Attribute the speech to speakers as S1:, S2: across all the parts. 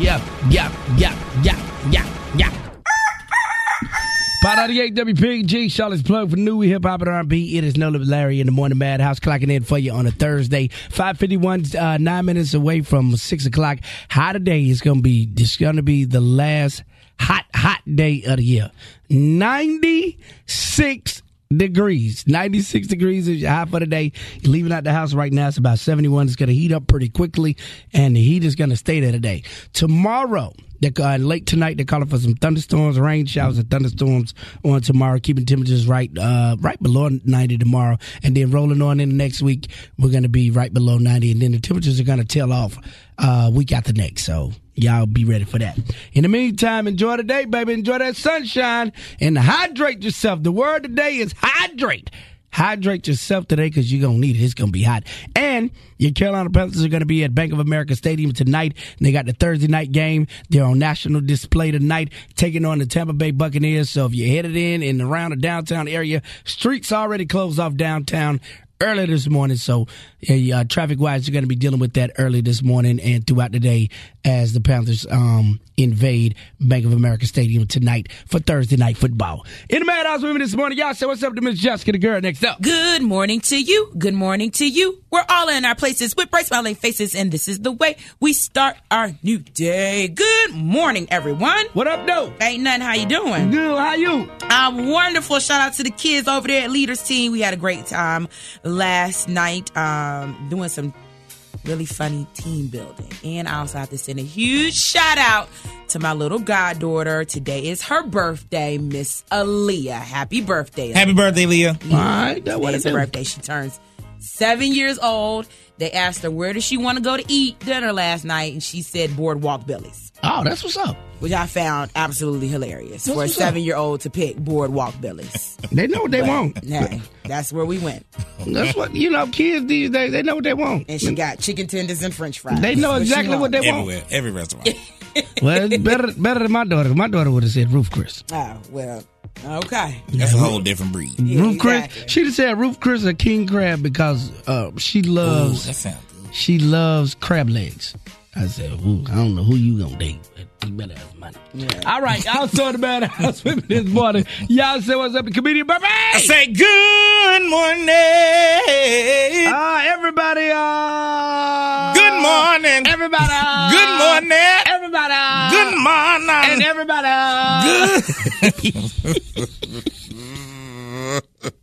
S1: yep, yep, yep, yep, yep. Part of the Charlotte's plug for new hip hop and R&B. It is No Limit Larry in the morning madhouse clocking in for you on a Thursday. 551, uh, nine minutes away from six o'clock. High today is to be, going to be the last hot, hot day of the year. 96 degrees. 96 degrees is high for the day. You're leaving out the house right now. It's about 71. It's going to heat up pretty quickly, and the heat is going to stay there today. Tomorrow, uh, late tonight, they're calling for some thunderstorms, rain showers, and thunderstorms on tomorrow, keeping temperatures right uh, right below 90 tomorrow. And then rolling on into next week, we're going to be right below 90. And then the temperatures are going to tail off uh, week after next. So y'all be ready for that. In the meantime, enjoy the day, baby. Enjoy that sunshine and hydrate yourself. The word today is hydrate. Hydrate yourself today because you're going to need it. It's going to be hot. And your Carolina Panthers are going to be at Bank of America Stadium tonight. And they got the Thursday night game. They're on national display tonight, taking on the Tampa Bay Buccaneers. So if you're headed in and around the downtown area, streets already closed off downtown early this morning. So, uh, traffic wise, you're going to be dealing with that early this morning and throughout the day as the Panthers um, invade Bank of America Stadium tonight for Thursday night football. In the Madhouse Women this morning, y'all say what's up to Miss Jessica, the girl next up.
S2: Good morning to you. Good morning to you. We're all in our places with bright smiling faces, and this is the way we start our new day. Good morning, everyone.
S1: What up, though?
S2: Ain't nothing. How you doing?
S1: Good. How you?
S2: I'm wonderful. Shout out to the kids over there at Leaders Team. We had a great time last night um, doing some really funny team building. And I also have to send a huge shout out to my little goddaughter. Today is her birthday, Miss Aaliyah. Happy birthday.
S3: Happy birthday, Leah.
S1: All right. That what
S2: Today's her birthday. She turns seven years old. They asked her where does she want to go to eat dinner last night, and she said Boardwalk Billy's,
S1: Oh, that's what's up.
S2: which I found absolutely hilarious for a seven year old to pick Boardwalk Billy's.
S1: They know what they want.
S2: hey, that's where we went,
S1: That's what, you know, kids these days, they know what they want.
S2: and she got chicken tenders and French fries.
S1: They know exactly what they
S2: wanted.
S1: want.
S3: Everywhere, every restaurant.
S1: Well, better, better than my daughter. My daughter would have said Ruth's Chris.
S2: Oh well, okay.
S3: That's a whole different breed.
S2: Yeah,
S1: Ruth's Chris.
S2: exactly.
S1: She'd have said Ruth's Chris a king crab because uh, she
S3: Ooh,
S1: loves
S3: that sounds good.
S1: she loves crab legs. I said, Ooh, I don't know who you gonna date, but you better have money. All right, I was talking about house women this morning. Y'all say what's up, comedian Burpie?
S3: I say good morning.
S1: Ah, everybody, uh,
S3: good morning.
S1: everybody, uh,
S3: Good morning.
S1: everybody, uh,
S3: Good morning.
S1: and everybody, uh,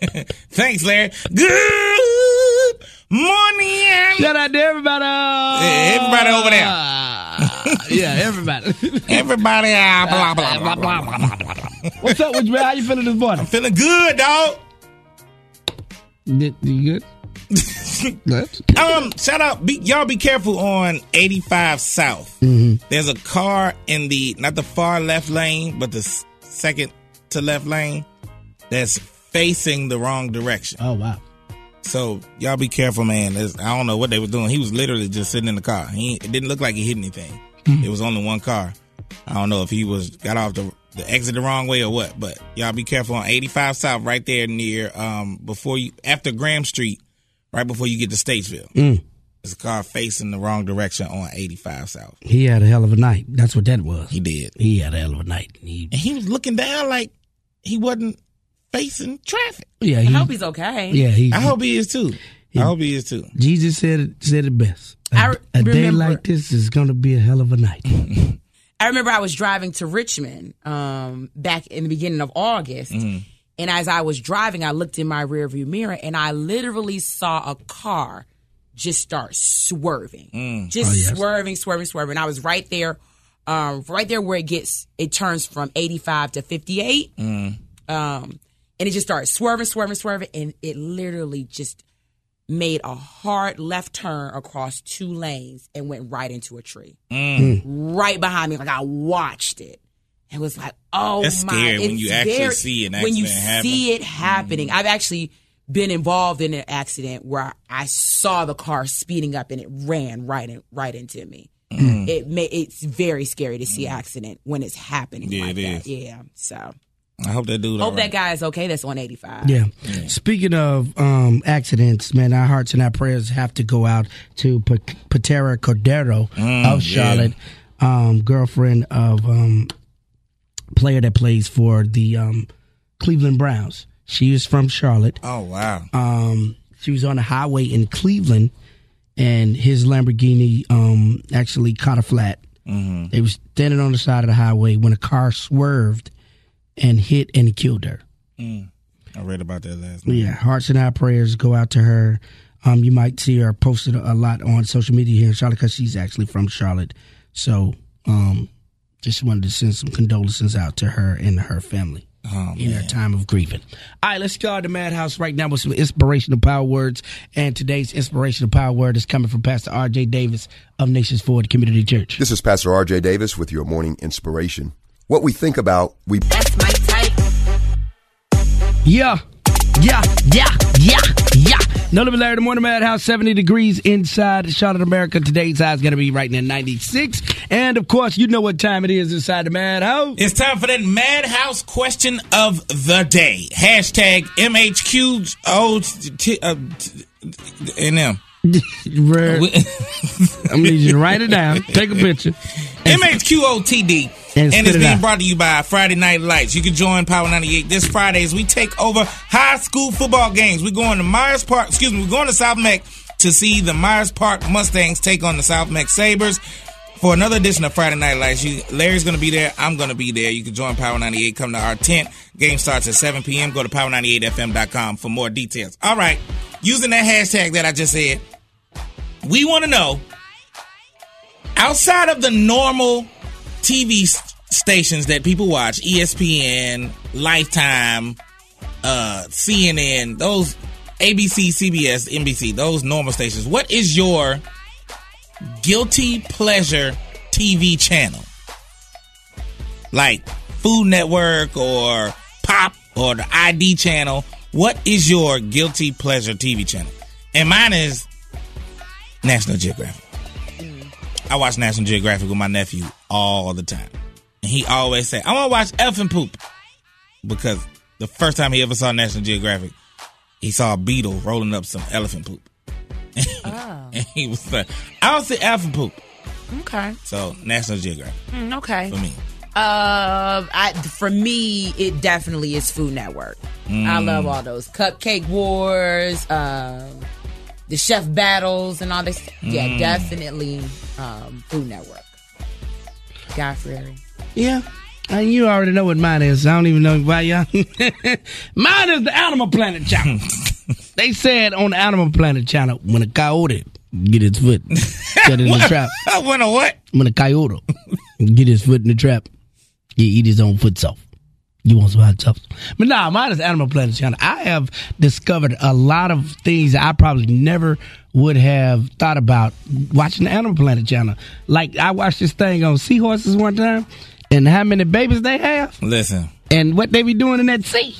S3: Thanks, Larry. Good morning.
S1: shout out to everybody, uh,
S3: Yeah, everybody over there.
S1: uh, yeah, everybody.
S3: Everybody, ah, blah, blah, blah, blah, blah, blah, blah, blah.
S1: what's up with you, man? How you feeling this morning?
S3: I'm feeling good, dog.
S1: You you good?
S3: Um, shout out, be, y'all be careful on 85 South.
S1: Mm-hmm.
S3: There's a car in the, not the far left lane, but the second to left lane that's facing the wrong direction.
S1: Oh wow.
S3: So y'all be careful, man. I don't know what they were doing. He was literally just sitting in the car. He, it didn't look like he hit anything. It was only one car. I don't know if he was got off the, the exit the wrong way or what, but y'all be careful on 85 South right there near, um, before you, after Graham Street, right before you get to Statesville. There's a car facing the wrong direction on 85 South.
S1: He had a hell of a night. That's what that was.
S3: He did.
S1: He had a hell of a night. He,
S3: And he was looking down like he wasn't facing traffic.
S1: yeah,
S2: I hope he's okay.
S1: yeah, he.
S3: I hope he is too. I hope he is too.
S1: Jesus said it said it best. A,
S2: I re-
S1: a day
S2: remember-
S1: like this is going to be a hell of a night.
S2: I remember I was driving to Richmond um, back in the beginning of August.
S1: Mm-hmm.
S2: And as I was driving, I looked in my rearview mirror and I literally saw a car just start swerving. Just
S1: Oh, yes.
S2: swerving, swerving, swerving. I was right there, um, right there where it gets, it turns from 85 to 58. Um, and it just started swerving, swerving, swerving. And it literally just made a hard left turn across two lanes and went right into a tree mm. hmm. right behind me. Like I watched it. It was like, oh
S3: That's
S2: my!
S3: scary when
S2: it's
S3: you actually see an
S2: when you
S3: happen.
S2: see it happening. Mm-hmm. I've actually been involved in an accident where I saw the car speeding up and it ran right in, right into me. Mm. It may it's very scary to see mm. accident when it's happening.
S3: Yeah,
S2: like
S3: it
S2: that.
S3: is.
S2: Yeah. So
S3: I hope that dude.
S2: Hope
S3: all
S2: that
S3: right.
S2: guy is okay. That's on 85.
S1: Yeah. Speaking of um, accidents, man, our hearts and our prayers have to go out to P- Patera Cordero
S3: Mm,
S1: of Charlotte, um, girlfriend of um, player that plays for the um, Cleveland Browns. She is from Charlotte.
S3: Oh wow.
S1: Um, she was on the highway in Cleveland, and his Lamborghini um, actually caught a flat.
S3: Mm-hmm.
S1: They was standing on the side of the highway when a car swerved and hit and killed her.
S3: I read about that last night.
S1: Yeah, hearts and our prayers go out to her. Um, you might see her posted a lot on social media here in Charlotte because she's actually from Charlotte. So, um, just wanted to send some condolences out to her and her family
S3: Oh,
S1: in her time of grieving. All right, let's start the Madhouse right now with some inspirational power words. And today's inspirational power word is coming from Pastor R.J. Davis of Nations Ford Community Church.
S4: This is Pastor RJ Davis with your morning inspiration. What we think about, we
S2: That's my type.
S1: Yeah. Yeah, yeah, yeah, yeah. No Limit Larry, the Morning Madhouse, 70 degrees inside Shot Charlotte, America. Today's high is going to be right near 96. And of course, you know what time it is inside the Madhouse.
S3: It's time for that Madhouse question of the day. Hashtag MHQO uh, and them.
S1: I'm to need you to write it down, take a picture.
S3: MHQOTD.
S1: And
S3: And, it's
S1: it
S3: being
S1: out.
S3: brought to you by Friday Night Lights. You can join Power 98 this Friday as we take over high school football games. We're going to Myers Park, excuse me, we're going to South Meck to see the Myers Park Mustangs take on the South Meck Sabres. For another edition of Friday Night Lights, you, Larry's going to be there. I'm going to be there. You can join Power 98. Come to our tent. Game starts at 7 p.m. Go to power98fm.com for more details. All right. Using that hashtag that I just said, we want to know outside of the normal TV stations that people watch, ESPN, Lifetime, uh, CNN, those ABC, CBS, NBC, those normal stations, what is your guilty pleasure TV channel? Like Food Network or Pop or the ID channel. What is your guilty pleasure TV channel? And mine is National Geographic. I watch National Geographic with my nephew all the time. And he always say, I want to watch Elephant Poop. Because the first time he ever saw National Geographic, he saw a beetle rolling up some elephant poop. and he was like, I don't see elephant poop.
S2: Okay.
S3: So National Geographic
S2: Mm, okay.
S3: for me.
S2: Uh, I, for me, it definitely is Food Network. I love all those cupcake wars, um, the chef battles, and all this. Yeah, definitely um, Food Network. Guy Fieri.
S1: Yeah. And you already know what mine is. I don't even know why y'all. mine is the Animal Planet channel. they said on the Animal Planet channel when a coyote get his foot cut in the trap.
S3: I went a what?
S1: When a coyote get his foot in the trap, he eat his own foot soft. You want some hot sauce? But nah, mine is Animal Planet channel. I have discovered a lot of things I probably never would have thought about watching the Animal Planet channel. Like I watched this thing on seahorses one time, and how many babies they have,
S3: Listen,
S1: and what they be doing in that sea.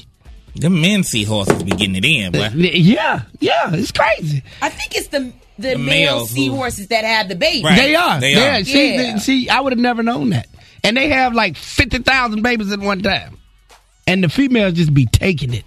S3: the men seahorses be getting it in, boy.
S1: Uh, yeah, yeah, it's crazy.
S2: I think it's the the,
S3: The
S2: male
S3: males who-
S2: seahorses that have the babies.
S3: Right.
S1: They are.
S3: They
S1: yeah,
S3: are.
S1: See,
S2: Yeah.
S1: see, I would have never known that. And they have like fifty thousand babies at one time, and the females just be taking it.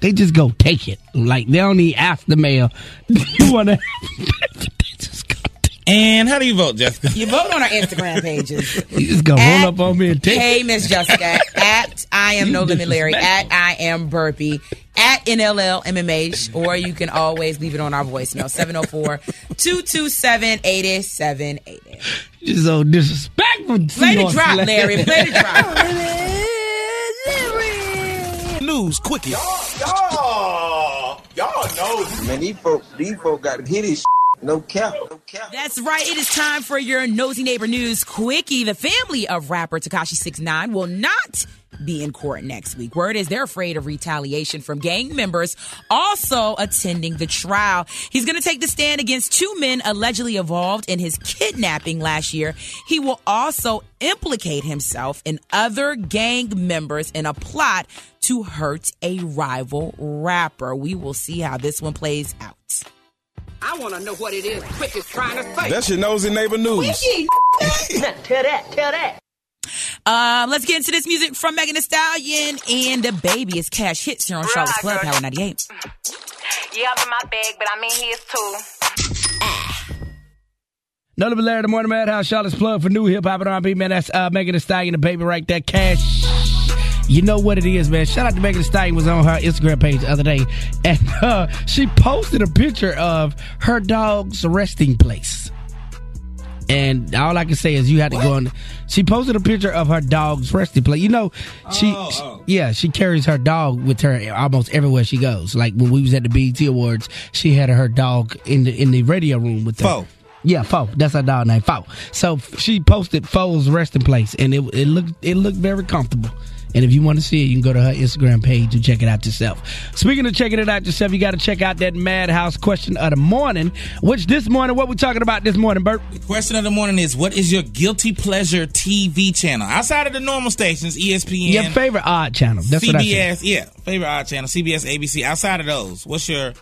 S1: They just go take it. Like they don't even ask the male, "Do you want to?" they just go. Take
S3: And how do you vote, Jessica?
S2: You vote on our Instagram pages.
S1: You just go
S2: At-
S1: roll up on me and take.
S2: Hey. Miss Jessica. at I am no limit Larry. At I am burpie. At NLL MMH. Or you can always leave it on our voicemail 704 227 8780.
S1: Just so disrespectful.
S2: Play the drop, Larry. Play the drop.
S3: Oh, News quickie.
S5: Y'all, y'all know.
S6: Man, these folk, these folk got hit his no cap, no cap.
S2: That's right. It is time for your nosy neighbor news quickie. The family of rapper Tekashi 69 will not be in court next week. Word is they're afraid of retaliation from gang members also attending the trial. He's going to take the stand against two men allegedly involved in his kidnapping last year. He will also implicate himself and other gang members in a plot to hurt a rival rapper. We will see how this one plays out.
S7: I want to know what it is Quick is trying to say.
S5: That's your nosy neighbor news.
S7: tell that, tell that.
S2: Um, let's get into this music from Megan Thee Stallion and DaBaby is Cash Hits here on Charlotte's Club Power 98.
S8: Yeah, I'm in my bag, but I'm in his too.
S1: No Limit Larry, the Morning Madhouse, Charlotte's plug for new hip hop and R&B, man. That's uh, Megan Thee Stallion, DaBaby right there, Cash. You know what it is, man. Shout out to Megan Thee Stallion was on her Instagram page the other day, and uh, she posted a picture of her dog's resting place. And all I can say is you had to go on. She posted a picture of her dog's resting place. You know, she,
S3: Oh,
S1: she-
S3: oh.
S1: yeah, she carries her dog with her almost everywhere she goes. Like when we was at the BET Awards, she had her dog in the in the radio room with her.
S3: Fo.
S1: Yeah, Fo. That's her dog name, Fo. So she posted Fo's resting place, and it it looked it looked very comfortable. And if you want to see it, you can go to her Instagram page and check it out yourself. Speaking of checking it out yourself, you got to check out that Madhouse question of the morning. Which this morning, what we talking about this morning, Bert?
S3: Question of the morning is what is your guilty pleasure TV channel? Outside of the normal stations, ESPN,
S1: Your favorite odd channel? That's what I said.
S3: CBS, yeah, favorite odd channel, CBS, ABC. Outside of those, what's your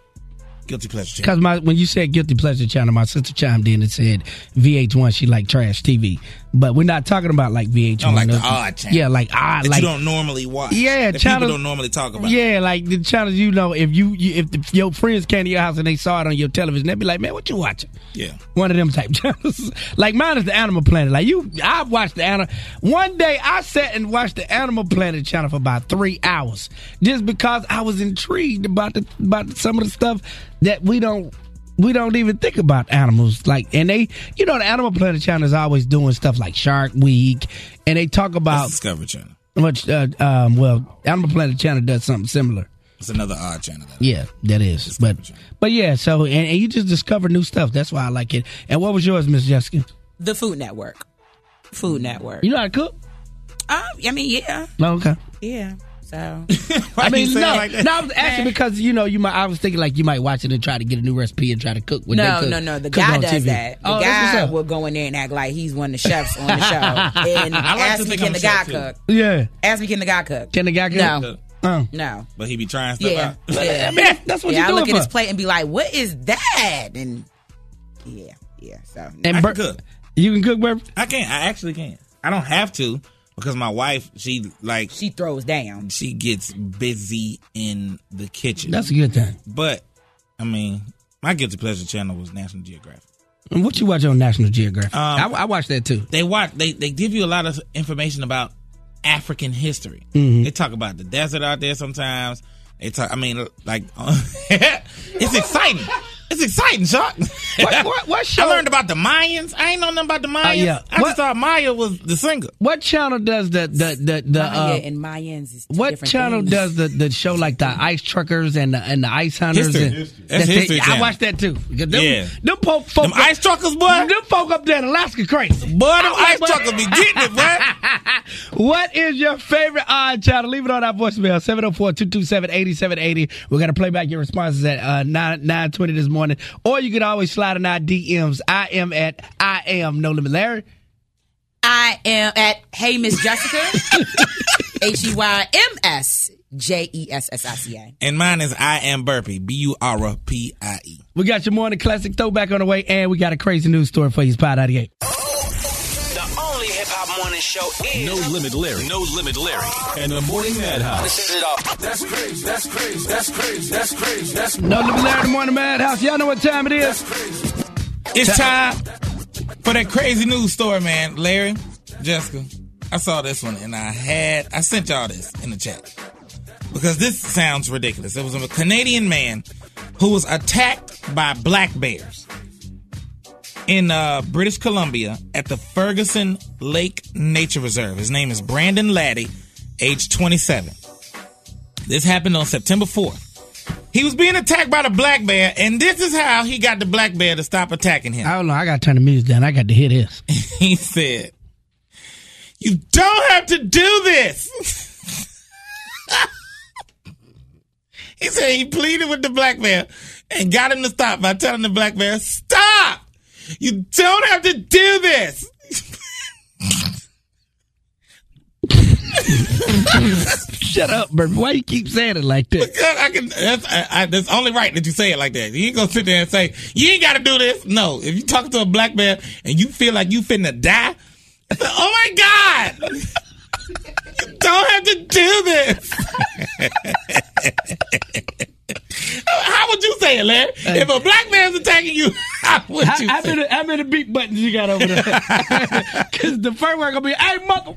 S3: guilty pleasure channel?
S1: Because my when you said guilty pleasure channel, my sister chimed in and said VH1 she like trash TV, but we're not talking about like VH1.
S3: Don't like the odd channel.
S1: Yeah, like odd,
S3: that
S1: like
S3: you don't normally watch.
S1: Yeah,
S3: that
S1: channel-
S3: people don't normally talk about.
S1: Yeah, like the channels you know, if you, you if the, your friends came to your house and they saw it on your television, they'd be like, "Man, what you watching?"
S3: yeah.
S1: One of them type channels. like mine is the Animal Planet. Like you, I watched the animal. One day I sat and watched the Animal Planet channel for about three hours, just because I was intrigued about the about some of the stuff that we don't. We don't even think about animals like, and they, you know, the Animal Planet channel is always doing stuff like Shark Week, and they talk
S3: That's
S1: about
S3: Discovery Channel.
S1: much. Uh, um, well, Animal Planet channel does something similar.
S3: It's another odd channel. That
S1: Yeah, that is. But but yeah, so and, and you just discover new stuff. That's why I like it. And what was yours, Miss Jessica?
S2: The Food Network. Food Network.
S1: You know how to cook?
S2: Uh, I mean, yeah.
S1: No, okay.
S2: Yeah. So
S1: I mean,
S3: you
S1: no,
S3: it like that?
S1: no, I was asking because you know you might. I was thinking like you might watch it and try to get a new recipe and try to cook. What
S2: no,
S1: they cook,
S2: no, no. The
S1: cook
S2: guy
S1: on
S2: does
S1: TV.
S2: that. The
S1: oh, that's what's
S2: guy
S1: up.
S2: will go in there and act like he's one of the chefs on the show and
S3: I like to
S2: ask me
S3: think
S2: can
S3: I'm
S2: the guy
S3: too.
S2: cook.
S1: Yeah,
S2: Ask me can the guy cook.
S1: can the guy cook?
S2: No.
S1: Oh.
S2: No.
S3: But he be trying stuff
S2: Yeah.
S3: out.
S2: Yeah.
S1: I mean, that's what
S2: yeah, I
S1: you
S2: look
S1: doing
S2: at his plate and be like, "What is that?" And yeah, yeah. So
S1: And
S3: I can cook.
S1: You can cook, Bert?
S3: I can't. I actually can't. I don't have to because my wife, she like
S2: she throws down.
S3: she gets busy in the kitchen.
S1: That's a good thing.
S3: but I mean, my guilty pleasure channel was National Geographic.
S1: And what you watch on National Geographic?
S3: Um,
S1: I, I watch that too.
S3: They watch. They they give you a lot of information about African history.
S1: Mm-hmm.
S3: They talk about the desert out there sometimes. They talk. I mean, like it's exciting. It's exciting, Chuck.
S1: What- what- what show-
S3: I learned about the Mayans. I ain't know nothing about the Mayans.
S1: yeah.
S3: I
S1: What-
S3: just thought Maya was the singer.
S1: What channel does the the the the?
S2: Maya
S1: Uh,
S2: and Mayans is two
S1: what channel
S2: things.
S1: does the, the show like the ice truckers and the and the ice hunters?
S3: History.
S1: And,
S3: History.
S1: That's
S3: That's
S1: it.
S3: History
S1: I
S3: Channel.
S1: watch that too. Because them,
S3: Yeah.
S1: them folk, folk
S3: Them ice truckers, boy.
S1: them folk up there in Alaska crazy.
S3: Boy, them
S1: I
S3: ice
S1: like-
S3: truckers be getting it, boy.
S1: What is your favorite odd channel? Leave it on our voicemail, 704-227-8780. We're going to play back your responses at uh, 9, 920 this morning. Or you can always slide in our DMs. I am at I am No Limit Larry.
S2: I am at Hey Miss Jessica. H E Y M S J E S S I C A.
S3: And mine is I am Burpie. B U R P I E.
S1: We got your morning classic throwback on the way, and we got a crazy news story for you. Spot 98.
S9: The show is No Limit Larry. No Limit Larry. And the Morning Madhouse. Set it up.
S5: That's crazy. That's crazy. That's crazy. That's crazy. That's
S1: No Limit Larry, the Morning Madhouse. Y'all know what time it is.
S3: It's time for that crazy news story, man. Larry, Jessica, I saw this one and I had I sent y'all this in the chat because this sounds ridiculous. It was a Canadian man who was attacked by black bears in uh, British Columbia at the Ferguson Lake Nature Reserve. His name is Brandon Laddie, age 27. This happened on September 4th. He was being attacked by the black bear, and this is how he got the black bear to stop attacking him.
S1: I don't know. I got to turn the music down. I got to hear this.
S3: he said, You don't have to do this. he said he pleaded with the black bear and got him to stop by telling the black bear, Stop! You don't have to do this.
S1: Shut up, Bert. Why you keep saying it like that?
S3: Because I can. That's, I, I, that's only right that you say it like that. You ain't gonna sit there and say you ain't got to do this. No, if you talk to a black man and you feel like you finna die, oh my god, you don't have to do this. how would you say it, Larry? If a black man's attacking you, how would
S1: How,
S3: you
S1: how
S3: say
S1: many, how many beat buttons you got over there? Because the first one gonna be, hey, mother.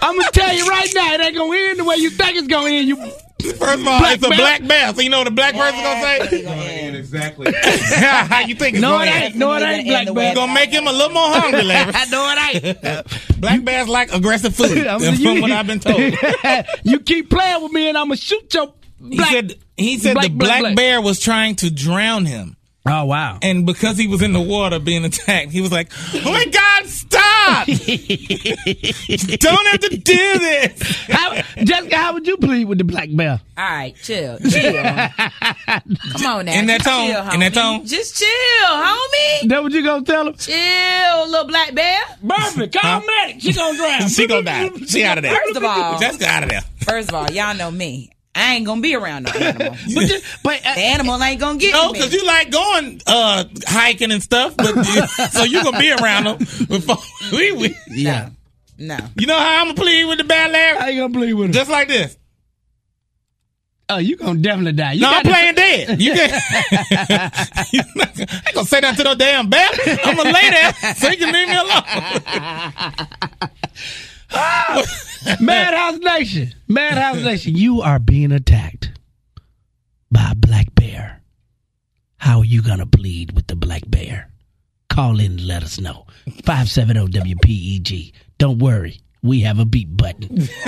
S1: I'm gonna tell you right now, it ain't gonna end the way you think it's gonna end. You
S3: First of all,
S1: Black
S3: it's a
S1: bear.
S3: black bear. So you know what the black person's gonna say?
S6: Exactly.
S3: How you think it's
S1: no,
S3: gonna
S1: it ain't. No, it ain't black
S2: the
S1: bear.
S3: You gonna make him a little more hungry, Larry.
S1: no, it ain't.
S3: Black bears like aggressive food,
S1: I'm
S3: from
S1: you-
S3: what I've been told.
S1: you keep playing with me, and I'm gonna shoot your.
S3: He
S1: Black.
S3: said he said
S1: black,
S3: the
S1: black,
S3: black,
S1: black.
S3: bear was trying to drown him.
S1: Oh wow!
S3: And because he was in the water being attacked, he was like, Oh my God, stop! Don't have to do this.
S1: How, Jessica, how would you plead with the black bear?
S2: All right, chill, chill. Come on now.
S3: In that tone,
S2: chill,
S3: in that tone.
S2: Just chill, homie.
S1: That what you gonna tell him?
S2: Chill, little black bear.
S1: Murphy, call medic. She gonna drown.
S3: She gonna die. She out of there.
S2: First of all,
S3: Jessica out of there.
S2: first of all, y'all know me. I ain't gonna be around no animal.
S1: But, just, but uh,
S2: The animal ain't gonna get
S3: No,
S2: me.
S3: because you like going uh, hiking and stuff, but so you gonna be around them before we, we.
S1: yeah,
S2: no.
S3: You know how I'm gonna plead with the bad Larry?
S1: how you gonna plead with him?
S3: Just like this.
S1: oh, you gonna definitely die. You
S3: No, I'm
S1: got to-
S3: playing dead. You can't. gonna- I ain't gonna say that to no damn bad. I'm gonna lay there so you can leave me alone.
S1: Madhouse Nation, Madhouse Nation, you are being attacked by a black bear. How are you gonna plead with the black bear? Call in and let us know. 570 WPEG. Don't worry, we have a beat button.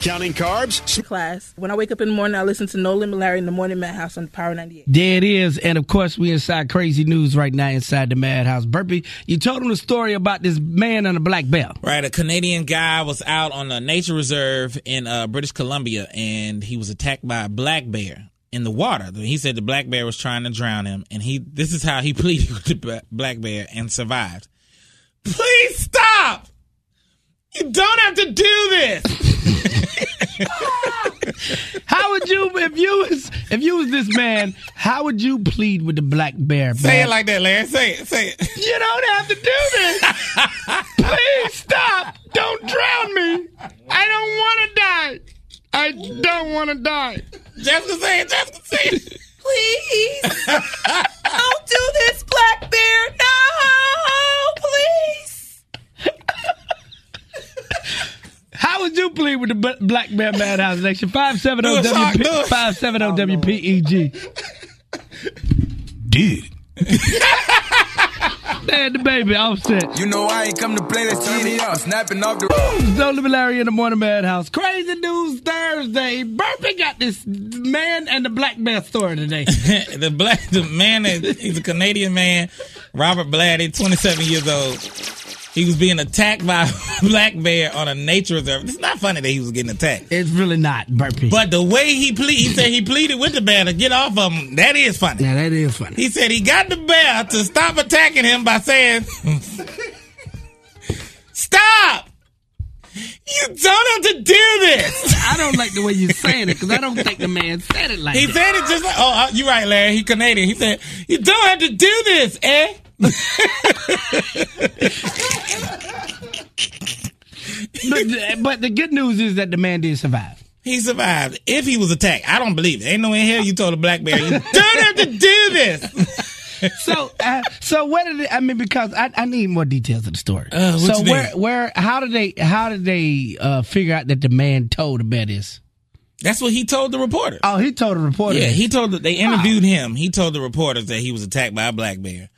S9: Counting carbs?
S10: class. When I wake up in the morning, I listen to No Limit Larry in the Morning Madhouse on Power 98.
S1: There it is. And of course, we inside crazy news right now inside the Madhouse. Burpie, you told him the story about this man on a black belt.
S3: Right, a Canadian guy was out on a nature reserve in uh, British Columbia, and he was attacked by a black bear in the water. He said the black bear was trying to drown him, and he this is how he pleaded with the black bear and survived. Please stop! You don't have to do this.
S1: How would you, if you was, if you was this man, how would you plead with the black bear?
S3: Say
S1: man?
S3: it like that, Larry. Say it. Say it.
S1: You don't have to do this. Please stop. Don't drown me. I don't want to die. I don't want to die.
S3: Jessica, say it. Jessica, say it.
S2: Please. Don't do this, black bear. No, please.
S1: How would you plead with the Black Bear Madhouse Nation? 570
S3: Do it,
S1: WP, 570 WPEG.
S5: Dude.
S1: Man, DaBaby offset.
S5: You know I ain't come to play, let's turn me up. Snapping off the.
S1: Don't live Larry in the morning madhouse. Crazy news Thursday. Burpie got this man and the black bear story today.
S3: the black the man is he's a Canadian man, Robert Blatty, 27 years old. He was being attacked by a black bear on a nature reserve. It's not funny that he was getting attacked.
S1: It's really not Burpie.
S3: But the way he ple- he said he pleaded with the bear to get off of him, that is funny.
S1: yeah, that is funny.
S3: He said he got the bear to stop attacking him by saying, Stop! You don't have to do this!
S1: I don't like the way you're saying it because I don't think the man said it like that.
S3: He
S1: that.
S3: said it just like, oh, uh, you're right, Larry. He Canadian. He said, you don't have to do this, eh?
S1: But, but the good news is that the man did survive.
S3: He survived. If he was attacked, I don't believe it. Ain't no in hell you told a black bear, you don't have to do this.
S1: So, uh, so what did it, I mean? Because I, I need more details of the story.
S3: Uh,
S1: so where, where, how did they, how did they uh, figure out that the man told the bear this?
S3: That's what he told the reporters.
S1: Oh, he told the reporter.
S3: Yeah, he told. The, they interviewed him. He told the reporters that he was attacked by a black bear,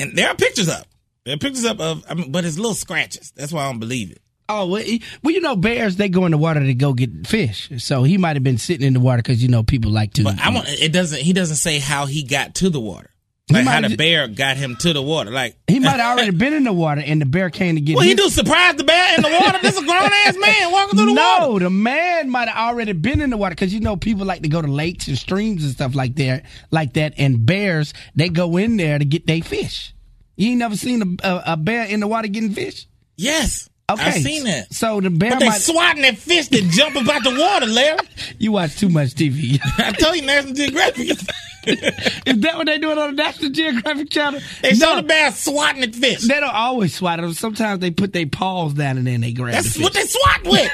S3: and there are pictures up. There are pictures up of, I mean, but it's little scratches. That's why I don't believe it.
S1: Oh, well, he- well, you know, bears they go in the water to go get fish. So he might have been sitting in the water because you know people like to.
S3: But I want. It doesn't. He doesn't say how he got to the water. Like how the bear got him to the water. Like
S1: he might have already been in the water and the bear came to get. Him.
S3: Well, he do surprise the bear in the water. This is a grown ass man walking through the
S1: no,
S3: water.
S1: No, the man might have already been in the water because you know people like to go to lakes and streams and stuff like that, like that. And bears, they go in there to get their fish. You ain't never seen a, a, a bear in the water getting fish?
S3: Yes.
S1: Okay,
S3: I seen that.
S1: So the bear
S3: But they
S1: might.
S3: swatting that fish that jump about the water, Larry.
S1: you watch too much TV.
S3: I told you National Geographic.
S1: Is that what they doing on the National Geographic channel?
S3: They show
S1: No.
S3: the bear swatting at fish.
S1: They don't always swat them. Sometimes they put their paws down and then they grab
S3: That's
S1: the
S3: what they swat with.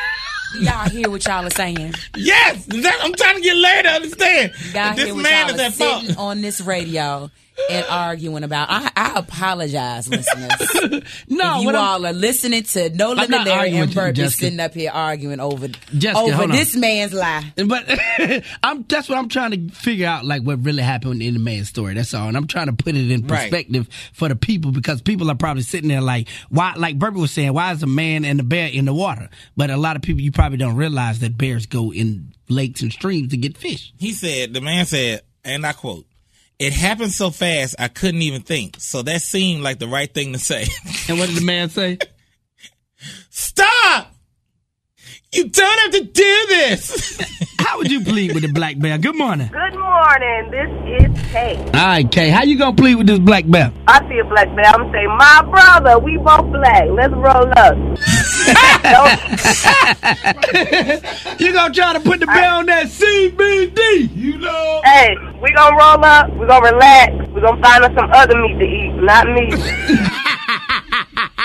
S2: Y'all hear what y'all are saying?
S3: yes, that, I'm trying to get Larry to understand.
S2: Y'all
S3: this man is at fault.
S2: sitting on this radio and arguing about. I, I apologize, listeners.
S1: No,
S2: if you
S1: what I'm-
S2: all are listening to No
S1: I'm
S2: Limit
S1: not
S2: Larry
S1: arguing
S2: and
S1: you,
S2: be sitting up here arguing over
S1: Jessica,
S2: over
S1: on.
S2: this man's lie.
S1: But I'm that's what I'm trying to figure out, like what really happened in the man's story. That's all, and I'm trying to put it in
S3: Right.
S1: perspective for the people because people are probably sitting there like, why? Like Burpie was saying, why is a man and a bear in the water? But a lot of people, you probably don't realize that bears go in lakes and streams to get fish.
S3: He said, the man said, and I quote, it happened so fast I couldn't even think. So that seemed like the right thing to say.
S1: And what did the man say?
S3: Stop! You don't have to do this.
S1: How would you plead with the black bear? Good morning.
S11: Good morning. This is Kay.
S1: All right, Kay, how you gonna plead with this black bear?
S11: I see a black man. I'm gonna say, my brother, we both black. Let's roll up.
S1: You gonna try to put the bear on that CBD? You know.
S11: hey, we gonna roll up. We gonna relax. We gonna find us some other meat to eat, not me.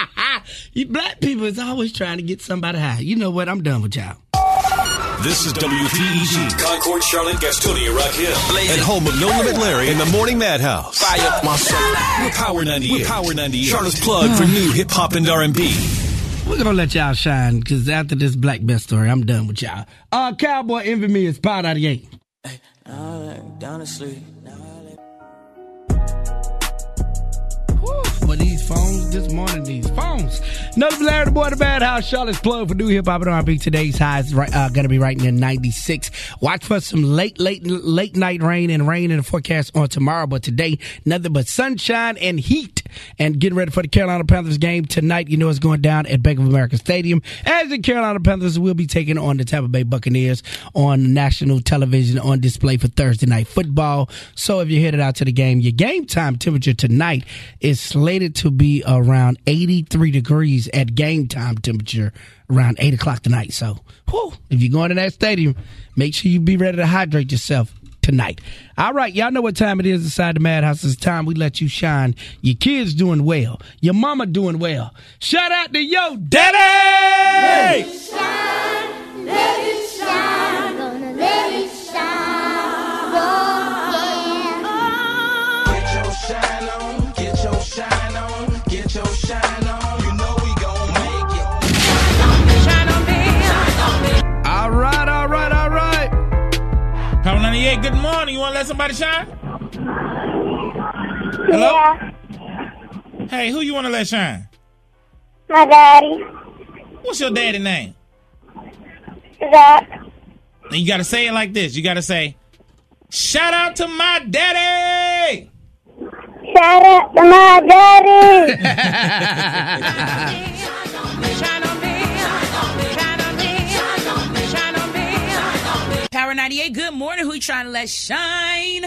S1: You black people is always trying to get somebody high. You know what? I'm done with y'all.
S9: This is WPEG, Concord, Charlotte, Gastonia, Rock Hill, and home of No Limit Larry in the Morning Madhouse. Fire my soul. We're Power 98. We're Power 98. Charlotte's plug for new hip hop and R&B.
S1: We're gonna let y'all shine because after this black bear story, I'm done with y'all. Uh, Cowboy Envy Me is Power 98.
S12: Down to sleep.
S1: For these phones this morning, these phones. Another Larry the Boy the Bad House, Charlotte's plug for new hip hop and R&B. Today's high is right, uh, gonna be right near 96. Watch for some late, late, late night rain and rain in the forecast on tomorrow. But today, nothing but sunshine and heat. And getting ready for the Carolina Panthers game tonight. You know it's going down at Bank of America Stadium. As the Carolina Panthers will be taking on the Tampa Bay Buccaneers on national television on display for Thursday night football. So if you're headed out to the game, your game time temperature tonight is slated to be around 83 degrees at game time temperature around 8 o'clock tonight. So, whew, if you're going to that stadium, make sure you be ready to hydrate yourself tonight. All right, y'all know what time it is inside the Madhouse. It's time we let you shine. Your kids doing well. Your mama doing well. Shout out to yo daddy!
S5: Get
S3: Power 98, good morning. You want to let somebody shine? Hello? Hey, who you want to let shine?
S13: My daddy.
S3: What's your daddy name?
S13: Zach.
S3: You got to say it like this. You got to say, shout out to my daddy.
S13: Shout out to my daddy.
S2: Power 98, good morning. Who you trying to let shine?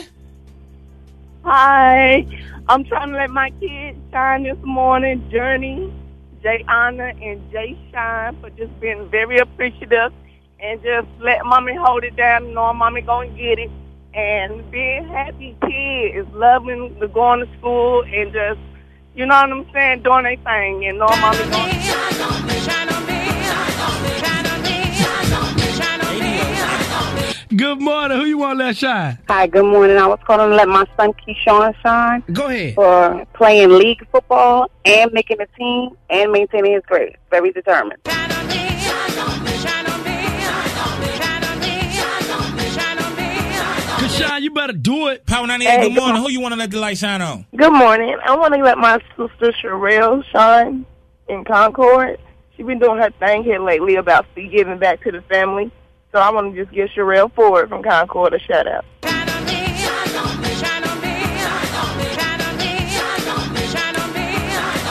S11: Hi. I'm trying to let my kids shine this morning. Journey, Jay Honor, and Jay Shine for just being very appreciative and just let mommy hold it down and knowing mommy gonna get it. And being happy kids, loving the going to school and just, you know what I'm saying, doing their thing and knowing mommy gonna
S1: Good morning. Who you want to let shine?
S14: Hi, good morning. I was calling to let my son Keyshawn shine.
S1: Go ahead.
S14: For playing league football and making a team and maintaining his grade. Very determined.
S1: Kashawn, you better do it.
S3: Power 98,
S11: Hey,
S3: good
S11: good
S3: morning.
S11: mo-
S3: Who you want to let the light shine on?
S11: Good morning. I want to let my sister Sherelle shine in Concord. She's been doing her thing here lately about giving back to the family. So I want to just give Sherelle Ford from Concord a shout out.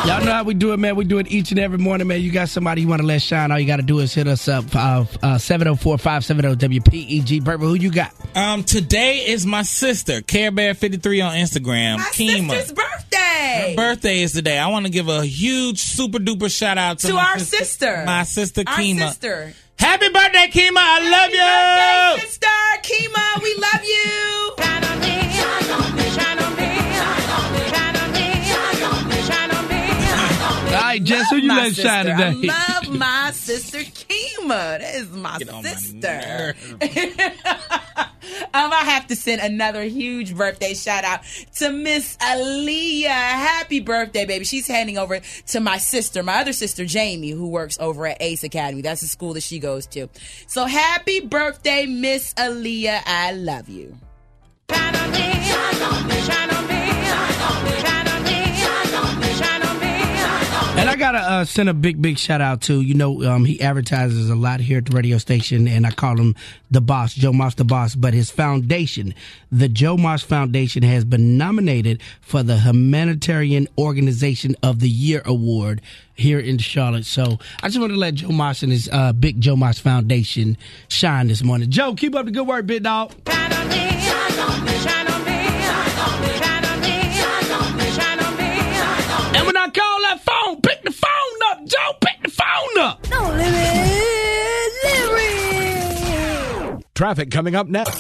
S1: Y'all know how we do it, man. We do it each and every morning, man. You got somebody you want to let shine. All you got to do is hit us up, uh, uh, 704-570-WPEG. Berber, who you got?
S3: Um, today is my sister, Care Bear 53 on Instagram.
S2: My
S3: Kima.
S2: sister's birthday. birthday.
S3: birthday is today. I want to give a huge super duper shout out to,
S2: To
S3: my
S2: our sister.
S3: my sister
S2: Our
S3: Kima.
S2: sister.
S3: Happy birthday, Kima! I love you.
S2: Birthday, sister Kima, we love you.
S1: All right, Jess, who you let shine
S2: sister.
S1: today?
S2: I love my sister Kima. That is my sister. um, I have to send another huge birthday shout out to Miss Aaliyah. Happy birthday, baby. She's handing over to my sister, my other sister, Jamie, who works over at Ace Academy. That's the school that she goes to. So happy birthday, Miss Aaliyah. I love you.
S1: And I gotta uh, send a big, big shout out to you know um, he advertises a lot here at the radio station, and I call him the boss, Joe Moss, the boss. But his foundation, the Joe Moss Foundation, has been nominated for the Humanitarian Organization of the Year award here in Charlotte. So I just want to let Joe Moss and his uh, big Joe Moss Foundation shine this morning. Joe, keep up the good work, big dog. And pick the phone up, Joe. Pick the phone up.
S13: No limit, limit.
S15: Traffic coming up next.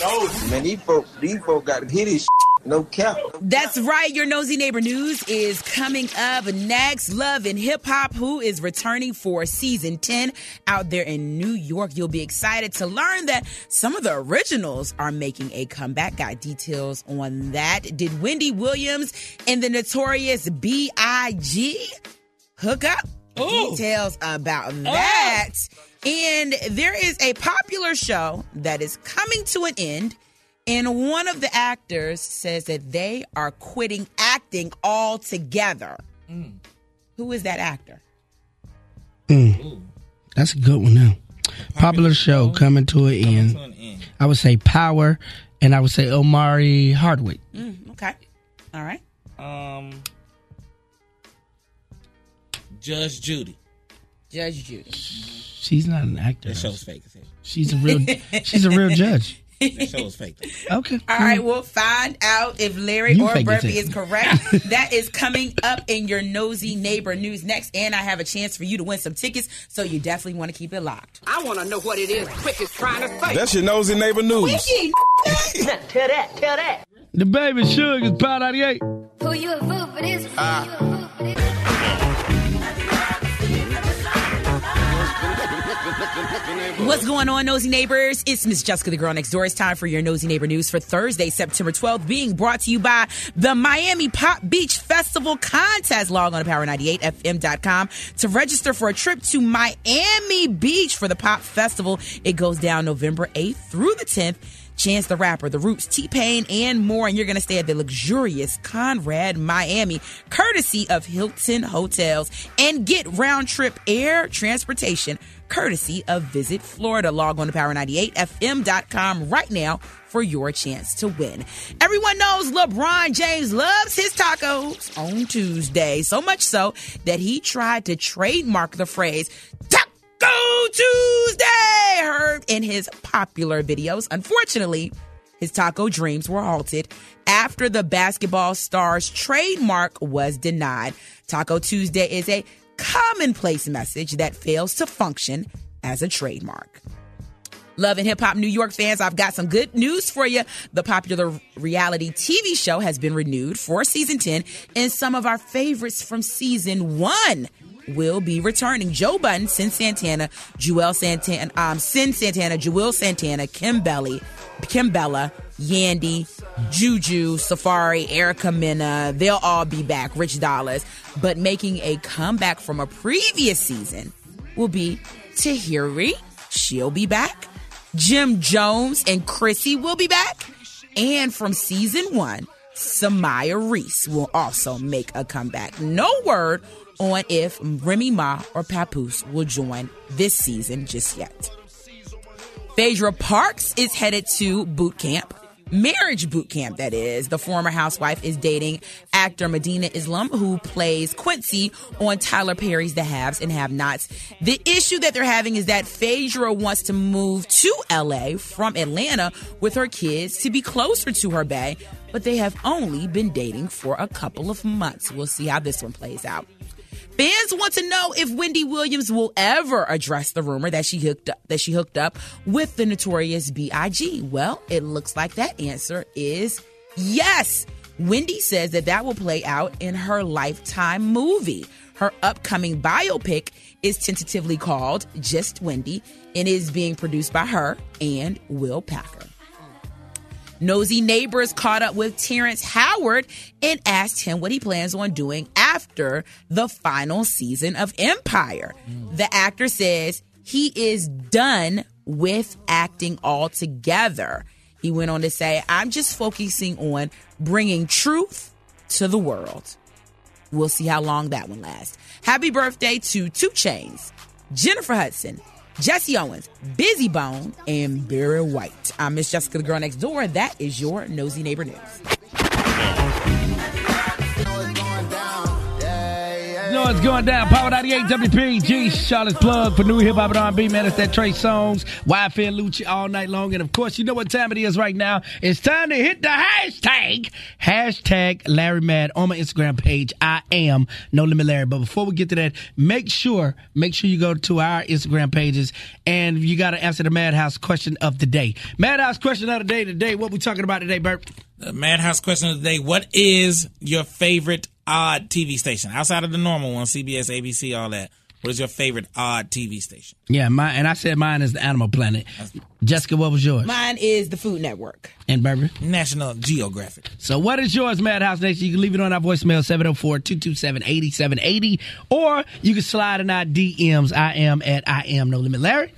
S6: Man, these folks, these folks got to hit his no cap.
S2: That's right. Your nosy neighbor news is coming up next. Love and hip hop, who is returning for season 10 out there in New York. You'll be excited to learn that some of the originals are making a comeback. Got details on that. Did Wendy Williams and the notorious B.I.G. hook up? Details about that. And there is a popular show that is coming to an end. And one of the actors says that they are quitting acting altogether. Who is that actor?
S1: Mm. That's a good one now. Popular show coming to an end. I would say Power, and I would say Omari Hardwick.
S2: Mm, okay. All right.
S3: Um, Judge Judy.
S2: Judge Judy.
S1: She's not an actor.
S3: That show's fake.
S1: She's a real. she's a real judge.
S3: That show is fake.
S1: Okay.
S2: All right, we'll find out if Larry
S1: You
S2: or
S1: fake Burpie
S2: is correct. that is coming up in your nosy neighbor news next, and I have a chance for you to win some tickets, so you definitely want to keep it locked.
S7: I want to know what it is Quick is trying to say.
S16: That's your nosy neighbor news.
S7: tell that, tell that.
S1: DaBaby Suge is Power 98.
S13: Who you a fool for this? Ah.
S2: What's going on, nosy neighbors? It's Miss Jessica, the girl next door. It's time for your nosy neighbor news for Thursday, September 12th, being brought to you by the Miami Pop Beach Festival contest. Log on to power98fm.com to register for a trip to Miami Beach for the Pop Festival. It goes down November 8th through the 10th. Chance the Rapper, The Roots, T Pain, and more. And you're going to stay at the luxurious Conrad Miami, courtesy of Hilton Hotels, and get round trip air transportation, courtesy of Visit Florida. Log on to power98fm.com right now for your chance to win. Everyone knows LeBron James loves his tacos on Tuesday, so much so that he tried to trademark the phrase Taco Tuesday, heard in his popular videos. Unfortunately, his taco dreams were halted after the basketball star's trademark was denied. Taco Tuesday is a commonplace message that fails to function as a trademark. Love and Hip Hop New York fans, I've got some good news for you. The popular reality TV show has been renewed for season 10, and some of our favorites from season 1 will be returning. Joe Budden, Sin Santana, Juelz Santana, um, Sin Santana, Juelz Santana, Kim Belly, Kim Bella, Yandy, Juju, Safaree, Erica Mena, they'll all be back, Rich Dollaz. But making a comeback from a previous season will be Tahiry. She'll be back. Jim Jones and Chrissy will be back. And from season one, Somaya Reece will also make a comeback. No word on if Remy Ma or Papoose will join this season just yet. Phaedra Parks is headed to boot camp marriage boot camp, that is. The former housewife is dating actor Medina Islam, who plays Quincy on Tyler Perry's The Haves and Have Nots. The issue that they're having is that Phaedra wants to move to LA from Atlanta with her kids to be closer to her bay, but they have only been dating for a couple of months. We'll see how this one plays out. Fans want to know if Wendy Williams will ever address the rumor that she hooked up that she hooked up with the notorious B.I.G. Well, it looks like that answer is yes. Wendy says that that will play out in her Lifetime movie. Her upcoming biopic is tentatively called Just Wendy and is being produced by her and Will Packer. Nosy neighbors caught up with Terrence Howard and asked him what he plans on doing after the final season of Empire. Mm. The actor says he is done with acting altogether. He went on to say, I'm just focusing on bringing truth to the world. We'll see how long that one lasts. Happy birthday to 2 Chainz, Jennifer Hudson, Jesse Owens, Bizzy Bone, and Barry White. I'm Miss Jessica, the girl next door. That is your nosy neighbor news.
S1: Know what's going down. Power 98 WPEG, Charlotte's plug for new hip hop and R&B. Man, it's that Trey Songz, YFN Lucci all night long. And of course, you know what time it is right now. It's time to hit the hashtag. Hashtag Larry Mad on my Instagram page. I am No Limit Larry. But before we get to that, make sure, make sure you go to our Instagram pages and you got to answer the Madhouse question of the day. Madhouse question of the day today. What we talking about today, Bert?
S3: The Madhouse question of the day: What is your favorite odd TV station outside of the normal one, CBS, ABC, all that? What is your favorite odd TV station?
S1: Yeah, my, and I said mine is the Animal Planet. Jessica, what was yours?
S2: Mine is the Food Network.
S1: And Burpie?
S3: National Geographic.
S1: So what is yours, Madhouse Nation? You can leave it on our voicemail, 704-227-8780. Or you can slide in our DMs. I am at I am No Limit Larry.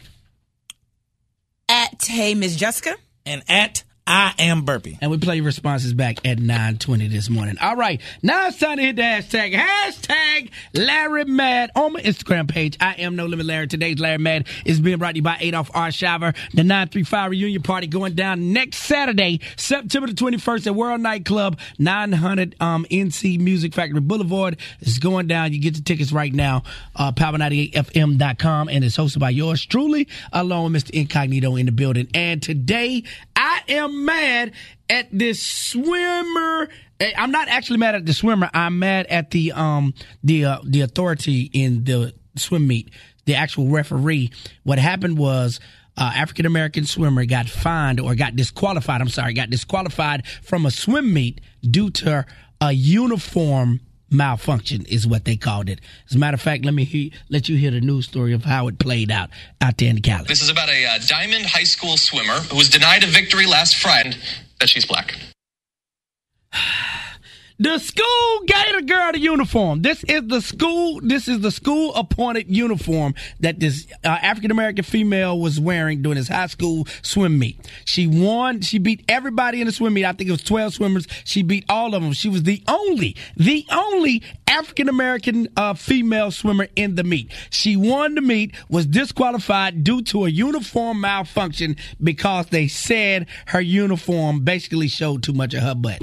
S2: At Hey Miss Jessica.
S3: And at I am Burpie.
S1: And we play your responses back at 920 this morning. All right. Now it's time to hit the hashtag. Hashtag Larry Mad on my Instagram page. I am No Limit Larry. Today's Larry Mad is being brought to you by Adolph R. Shaver. The 935 reunion party going down next Saturday, September the 21st at World Nightclub, 900 um, NC Music Factory Boulevard. It's going down. You get the tickets right now. Uh, Power98FM.com. And it's hosted by yours truly, along with Mr. Incognito in the building. And today, I am mad at this swimmer. Eh, I'm not actually mad at the swimmer. I'm mad at the um the uh, the authority in the swim meet, the actual referee. What happened was. Uh, African American swimmer got fined or got disqualified. I'm sorry, got disqualified from a swim meet due to a uniform malfunction, is what they called it. As a matter of fact, let me he- let you hear the news story of how it played out out there in Cali.
S15: This is about a uh, Dimond High School swimmer who was denied a victory last Friday that she's black.
S1: The school gave the girl the uniform. This is the school. This is the school appointed uniform that this uh, African American female was wearing during this high school swim meet. She won. She beat everybody in the swim meet. I think it was twelve swimmers. She beat all of them. She was the only, the only African American uh, female swimmer in the meet. She won the meet. Was disqualified due to a uniform malfunction because they said her uniform basically showed too much of her butt.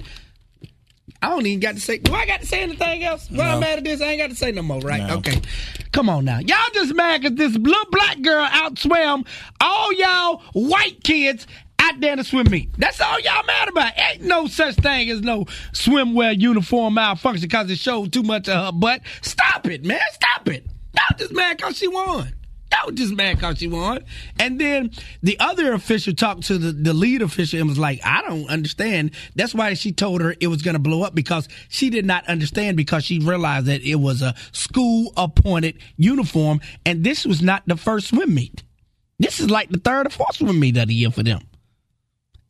S1: I don't even got to say. Do I got to say anything else? Well, I'm mad at this. I ain't got to say no more, right?
S3: No.
S1: Okay. Come on now. Y'all just mad because this little black girl outswam all y'all white kids out there the swim meet. That's all y'all mad about. Ain't no such thing as no swimwear uniform malfunction because it showed too much of her butt. Stop it, man. Stop it. Y'all just mad because she won. Y'all just mad because she won. And then the other official talked to the, the lead official and was like, I don't understand. That's why she told her it was going to blow up because she did not understand because she realized that it was a school appointed uniform. And this was not the first swim meet. This is like the third or fourth swim meet of the year for them.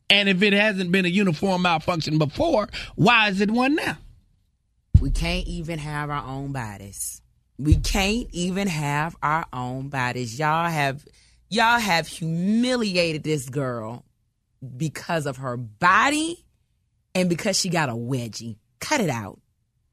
S1: And if it hasn't been a uniform malfunction before, why is it one now?
S2: We can't even have our own bodies. We can't even have our own bodies. Y'all have y'all have humiliated this girl because of her body and because she got a wedgie. Cut it out.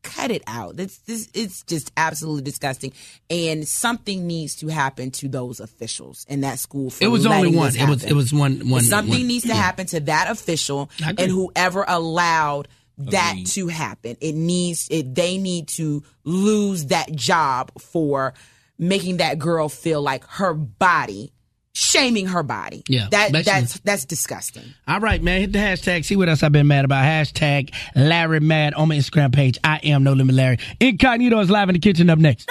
S2: cut it out. It's this it's just absolutely disgusting. And something needs to happen to those officials in that school. For
S1: It was only one. It was it was one one.
S2: Something
S1: one-
S2: needs to happen to that official and whoever allowed that to happen. It needs it they need to lose that job for making that girl feel like her body shaming her body.
S1: Yeah,
S2: That
S1: basically.
S2: that's that's disgusting.
S1: All right, man. Hit the hashtag. See what else I've been mad about. Hashtag Larry Mad on my Instagram page. I am No Limit Larry. Incognito is live in the kitchen up next.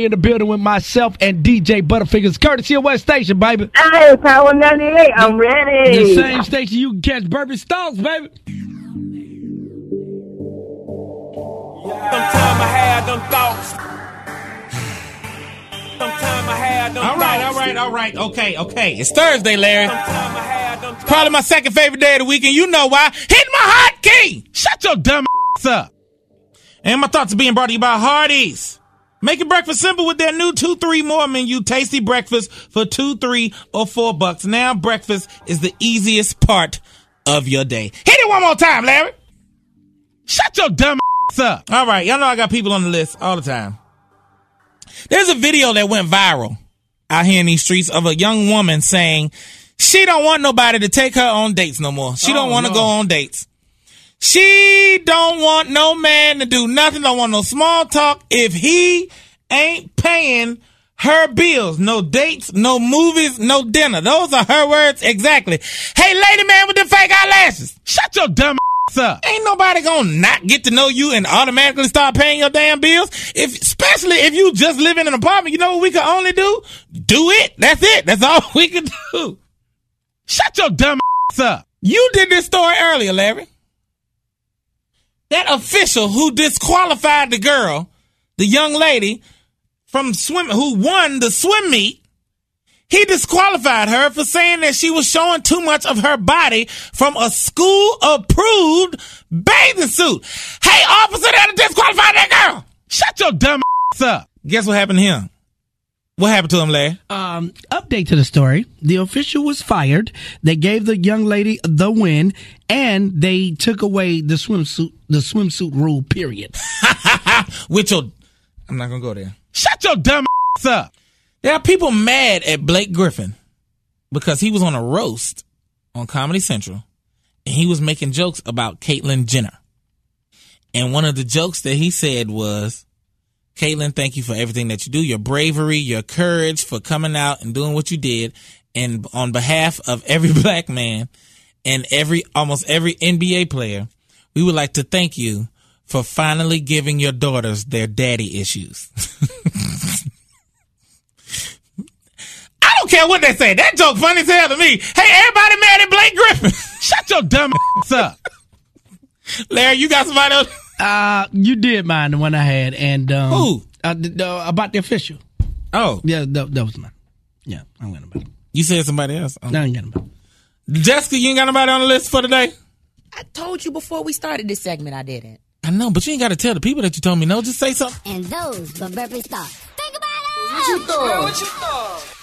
S1: In the building with myself and DJ Butterfingers, courtesy of West Station, baby.
S13: Hey, Power 98, I'm ready.
S1: The same station you can catch Burpie's Thoughts, baby.
S5: Sometime I had them thoughts. Sometimes I had them
S3: all right,
S5: thoughts.
S3: All right, all right, okay, okay. It's Thursday, Larry.
S5: Sometime I had them
S3: Probably my second favorite day of the week, and you know why. Hit my hot key. Shut your dumb ass up. And my thoughts are being brought to you by Hardee's. Making breakfast simple with their new two, three more menu. Tasty breakfast for two, three, or four bucks. Now breakfast is the easiest part of your day. Hit it one more time, Larry. Shut your dumb ass up. All right, y'all know I got people on the list all the time. There's a video that went viral out here in these streets of a young woman saying she don't want nobody to take her on dates no more. She don't
S1: Oh,
S3: want to
S1: no.
S3: go on dates. She don't want no man to do nothing. Don't want no small talk if he ain't paying her bills. No dates, no movies, no dinner. Those are her words exactly. Hey, lady man with the fake eyelashes, shut your dumb ass up. Ain't nobody gonna not get to know you and automatically start paying your damn bills. If, especially if you just live in an apartment, you know what we can only do? Do it. That's it. That's all we can do. Shut your dumb ass up. You did this story earlier, Larry. That official who disqualified the girl, the young lady from swim, who won the swim meet, he disqualified her for saying that she was showing too much of her body from a school approved bathing suit. Hey, officer, that disqualified that girl. Shut your dumb ass up. Guess what happened to him? What happened to him, Larry?
S1: Um, update to the story. The official was fired. They gave the young lady the win, and they took away the swimsuit, the swimsuit rule. Period.
S3: With your, I'm not gonna go there. Shut your dumb ass up. There are people mad at Blake Griffin because he was on a roast on Comedy Central, and he was making jokes about Caitlyn Jenner. And one of the jokes that he said was, Caitlyn, thank you for everything that you do, your bravery, your courage for coming out and doing what you did. And on behalf of every black man and every, almost every NBA player, we would like to thank you for finally giving your daughters their daddy issues. I don't care what they say. That joke funny as hell to me. Hey, everybody mad at Blake Griffin. Shut your dumb ass up. Larry, you got somebody else?
S1: Uh, you did mine, the one I had, and um,
S3: Who?
S1: Uh, the, the, about the official.
S3: Oh,
S1: yeah, that, that was mine. Yeah, I'm gonna. buy it.
S3: You said somebody else. Oh.
S1: No, I ain't got about it.
S3: Jessica, you ain't got nobody on the list for today?
S2: I told you before we started this segment I didn't.
S3: I know, but you ain't got to tell the people that you told me no. Just say something.
S16: And those were Burpie's thoughts. Think about it.
S7: What you thought? What you thought?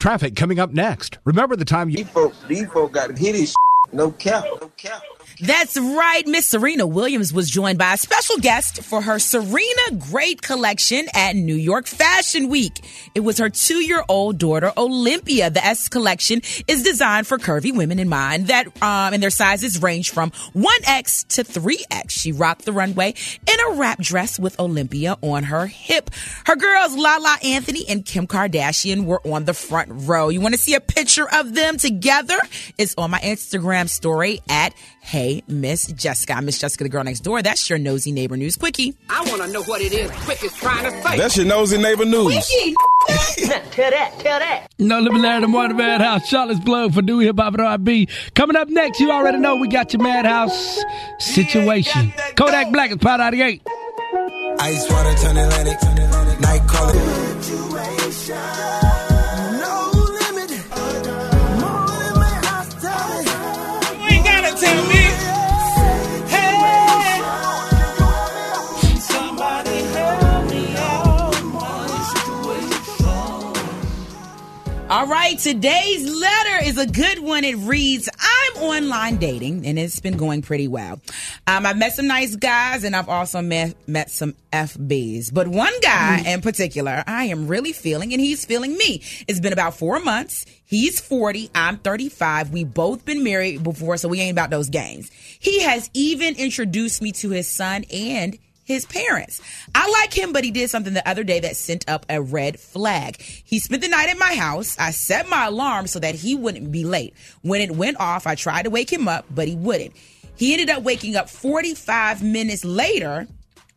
S17: Traffic coming up next. Remember the time you.
S6: These folk, these folk got hit his no cap, no cap.
S2: That's right. Miss Serena Williams was joined by a special guest for her Serena Great collection at New York Fashion Week. It was her two year old daughter, Olympia. The S collection is designed for curvy women in mind that, um, and their sizes range from 1X to 3X. She rocked the runway in a wrap dress with Olympia on her hip. Her girls, Lala Anthony and Kim Kardashian, were on the front row. You want to see a picture of them together? It's on my Instagram story at Hey Miss Jessica. Miss Jessica, the girl next door. That's your nosy neighbor news quickie.
S7: I want to know what it is Quick is trying to say.
S6: That's your nosy neighbor news.
S7: Quickie, tell that, tell that.
S1: No Limit Larry, the Morning Madhouse, Charlotte's Plug for New Hip Hop and R&B. Coming up next, you already know we got your Madhouse situation. Kodak Black is part out of the gate.
S5: Ice water turn Atlantic, night calling.
S2: All right, today's letter is a good one. It reads, I'm online dating, and it's been going pretty well. Um, I've met some nice guys, and I've also met met some FBs. But one guy in particular, I am really feeling, and he's feeling me. It's been about four months. He's 40, I'm 35. We both been married before, so we ain't about those games. He has even introduced me to his son and his parents. I like him, but he did something the other day that sent up a red flag. He spent the night at my house. I set my alarm so that he wouldn't be late. When it went off, I tried to wake him up, but he wouldn't. He ended up waking up 45 minutes later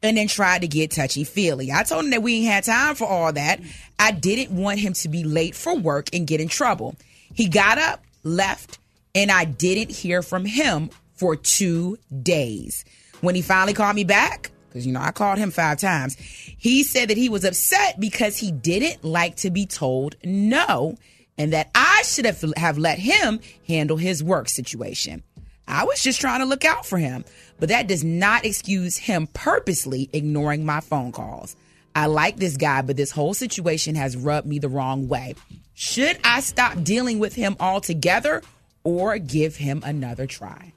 S2: and then tried to get touchy feely. I told him that we ain't had time for all that. I didn't want him to be late for work and get in trouble. He got up, left, and I didn't hear from him for two days. When he finally called me back, because you know I called him five times, he said that he was upset because he didn't like to be told no and that I should have, have let him handle his work situation. I was just trying to look out for him, but that does not excuse him purposely ignoring my phone calls. I like this guy, but this whole situation has rubbed me the wrong way. Should I stop dealing with him altogether or give him another try?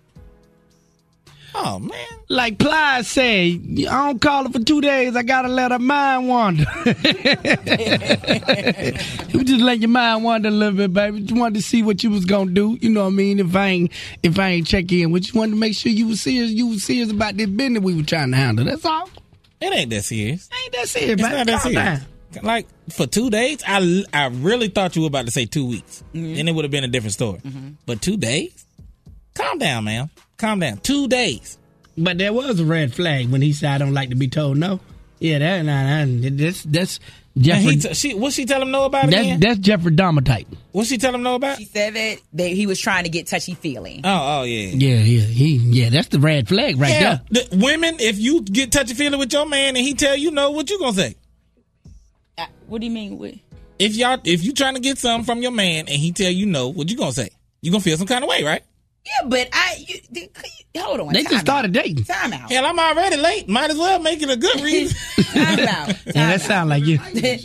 S3: Oh man.
S1: Like Plies say, I don't call her for two days. I gotta let her mind wander. you just let your mind wander a little bit, baby. Just wanted to see what you was gonna do. You know what I mean? If I ain't, if I ain't check in, we just wanted to make sure you was serious. You was serious about this business we were trying to handle. That's all.
S3: It ain't that serious.
S1: Ain't that serious,
S3: It's
S1: man?
S3: not that
S1: Calm
S3: serious.
S1: down.
S3: Like for two days, I I really thought you were about to say two weeks.
S1: Mm-hmm.
S3: Then it would have been a different story. But two days? Calm down, man. Calm down. Two days.
S1: But there was a red flag when he said, "I don't like to be told no." Yeah, that nah, nah, that's that's Jeffrey.
S3: he t- she, what she tell him no about
S1: that's
S3: again?
S1: that's Jeffrey Dahmer type.
S3: what she tell him no about?
S2: She said that, that he was trying to get touchy feely.
S3: Oh, oh yeah.
S1: Yeah, yeah, he yeah. That's the red flag right
S3: yeah,
S1: there.
S3: the, women, if you get touchy feely with your man and he tell you no, what you gonna say?
S2: Uh, What do you mean? With,
S3: If y'all, if you trying to get something from your man and he tell you no, what you gonna say? You gonna feel some kind of way, right?
S2: Yeah, but I you, you- hold on.
S1: They just started
S2: out.
S1: dating.
S2: Time out.
S3: Hell, I'm already late. Might as well make it a good reason.
S2: Time out.
S1: Yeah, that sounds like you.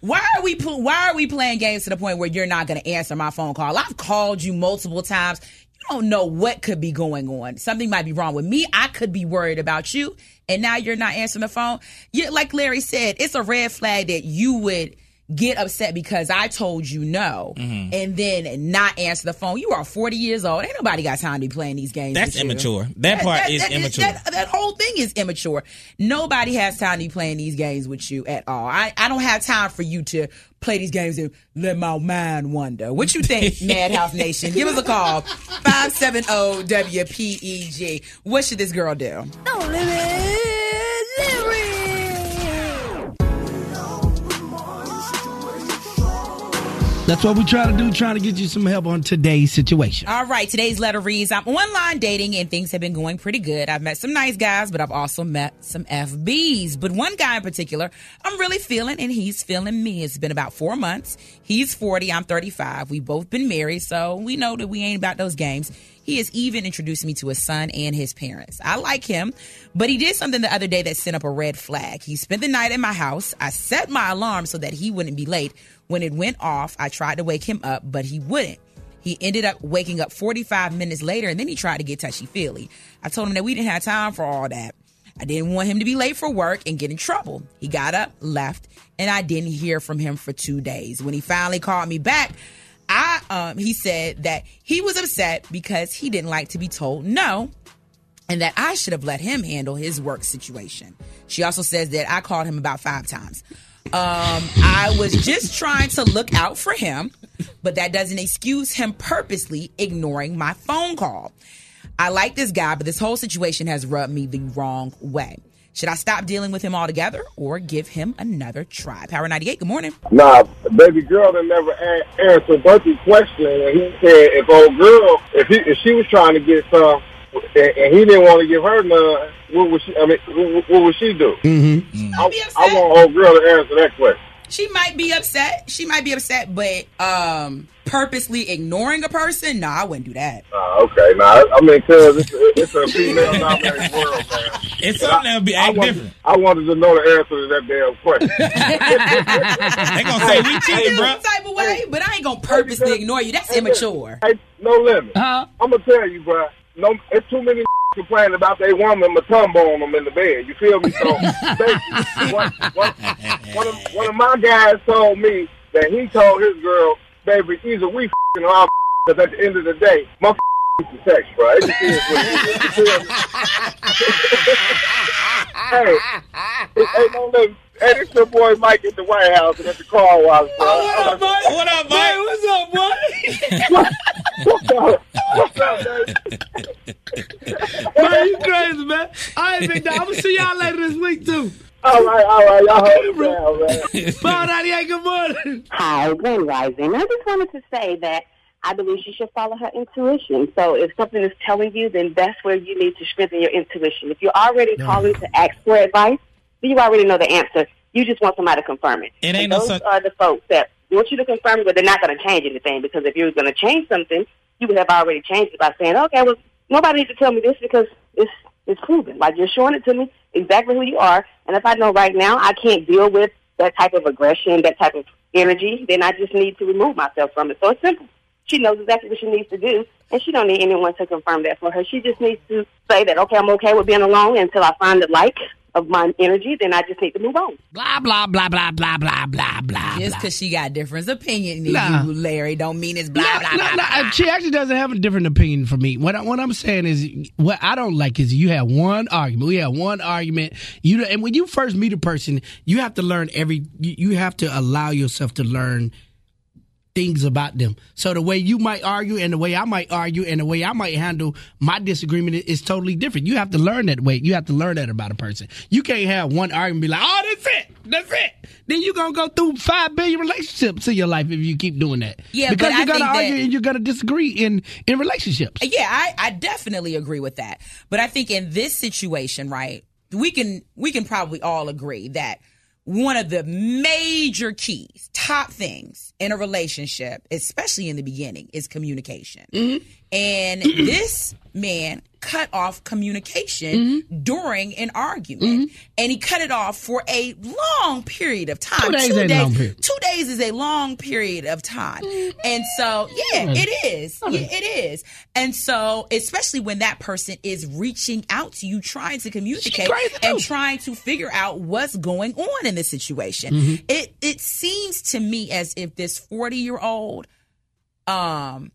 S2: why are we pl- why are we playing games to the point where you're not going to answer my phone call? I've called you multiple times. You don't know what could be going on. Something might be wrong with me. I could be worried about you, and now you're not answering the phone. You, like Larry said, it's a red flag that you would get upset because I told you no,
S3: Mm-hmm.
S2: and then not answer the phone. You are 40 years old. Ain't nobody got time to be playing these games.
S3: That's
S2: with you.
S3: immature. That part is immature.
S2: That, that whole thing is immature. Nobody has time to be playing these games with you at all. I, I don't have time for you to play these games and let my mind wander. What you think, Madhouse Nation? Give us a call. oh, 570-WPEG. What should this girl do?
S1: That's what we try to do, trying to get you some help on today's situation.
S2: All right, today's letter reads I'm online dating and things have been going pretty good. I've met some nice guys, but I've also met some FBs. But one guy in particular, I'm really feeling, and he's feeling me. It's been about four months. He's 40, I'm 35. We've both been married, so we know that we ain't about those games. He has even introduced me to his son and his parents. I like him, but he did something the other day that sent up a red flag. He spent the night in my house. I set my alarm so that he wouldn't be late. When it went off, I tried to wake him up, but he wouldn't. He ended up waking up 45 minutes later and then he tried to get touchy feely. I told him that we didn't have time for all that. I didn't want him to be late for work and get in trouble. He got up, left, and I didn't hear from him for two days. When he finally called me back, I um, he said that he was upset because he didn't like to be told no and that I should have let him handle his work situation. She also says that I called him about five times. Um, I was just trying to look out for him, but that doesn't excuse him purposely ignoring my phone call. I like this guy, but this whole situation has rubbed me the wrong way. Should I stop dealing with him altogether or give him another try? Power 98, good morning.
S18: Nah, baby girl that never a- answered Bertie's question, and he said if old girl, if he, if she was trying to get some, and, and he didn't want to give her none, what would she? I mean, what, what would she do?
S1: Mm-hmm.
S18: I, I want old girl to answer that question.
S2: She might be upset. She might be upset, but um, purposely ignoring a person? No, I wouldn't do that.
S18: Uh, okay, nah, I mean, cause it's a, it's a female dominated world, man.
S3: It's something that'll be
S18: I
S3: act
S18: wanted,
S3: different.
S18: I wanted to know the answer to that damn question.
S3: They gonna say we cheated, bro.
S2: some type of way, but I ain't gonna purposely ignore you. That's immature.
S18: Hey, no limit. Huh? I'm gonna tell you, bro. No, it's too many complaining about their woman Mutombo on them in the bed. You feel me? So, basically, one, one, one, of, one of my guys told me that he told his girl, "Baby, either we f***ing or I'm because at the end of the day, my f- is the bro. It just is what it is. You feel me? hey, hey, no limit. Hey, this your boy Mike at the White House and at the car wash, bro.
S3: Oh, what up, Mike? What up, Mike?
S1: what's up, boy?
S18: What's up? What's up, baby?
S1: man, you crazy, man. All right, big dog. I'm gonna see y'all later this week too.
S18: All right, all right, y'all hold it down, man.
S1: Bye, Daddy. Good morning.
S14: Hi, Glenn Rising. I just wanted to say that I believe she should follow her intuition. So if something is telling you, then that's where you need to strengthen your intuition. If you're already calling to ask for advice, then you already know the answer. You just want somebody to confirm it.
S3: It
S14: and
S3: no
S14: those
S3: such-
S14: are the folks that want you to confirm it, but they're not going to change anything because if you were going to change something, you would have already changed it by saying, okay, well, nobody needs to tell me this because it's it's proven. Like you're showing it to me exactly who you are, and if I know right now I can't deal with that type of aggression, that type of energy, then I just need to remove myself from it. So it's simple. She knows exactly what she needs to do, and she don't need anyone to confirm that for her. She just needs to say that, okay, I'm okay with being alone until I find the like of my energy. Then I just need to move on.
S1: Blah blah blah blah blah blah blah blah.
S2: Just because she got different opinion than
S1: Nah.
S2: you, Larry, don't mean it's blah
S1: Nah,
S2: blah
S1: nah,
S2: blah.
S1: nah,
S2: blah.
S1: She actually doesn't have a different opinion from me. What I, what I'm saying is, what I don't like is you have one argument. We have one argument. You and when you first meet a person, you have to learn every. You, you have to allow yourself to learn things about them. So the way you might argue and the way I might argue and the way I might handle my disagreement is, totally different. You have to learn that way. You have to learn that about a person. You can't have one argument and be like, oh, that's it. That's it. Then you're going to go through five billion relationships in your life if you keep doing that.
S2: Yeah,
S1: because you're going to argue
S2: that-
S1: and you're going to disagree in, in relationships.
S2: Yeah, I, I definitely agree with that. But I think in this situation, right, we can we can probably all agree that one of the major keys, top things in a relationship, especially in the beginning, is communication. Mm-hmm. And this man cut off communication during an argument. And he cut it off for a long period of time.
S1: Two days long period.
S2: Two days is a long period of time. And so, yeah, it is. Yeah, it is. And so, especially when that person is reaching out to you, trying to communicate and trying to figure out what's going on in this situation.
S1: Mm-hmm.
S2: It it seems to me as if this 40 year old um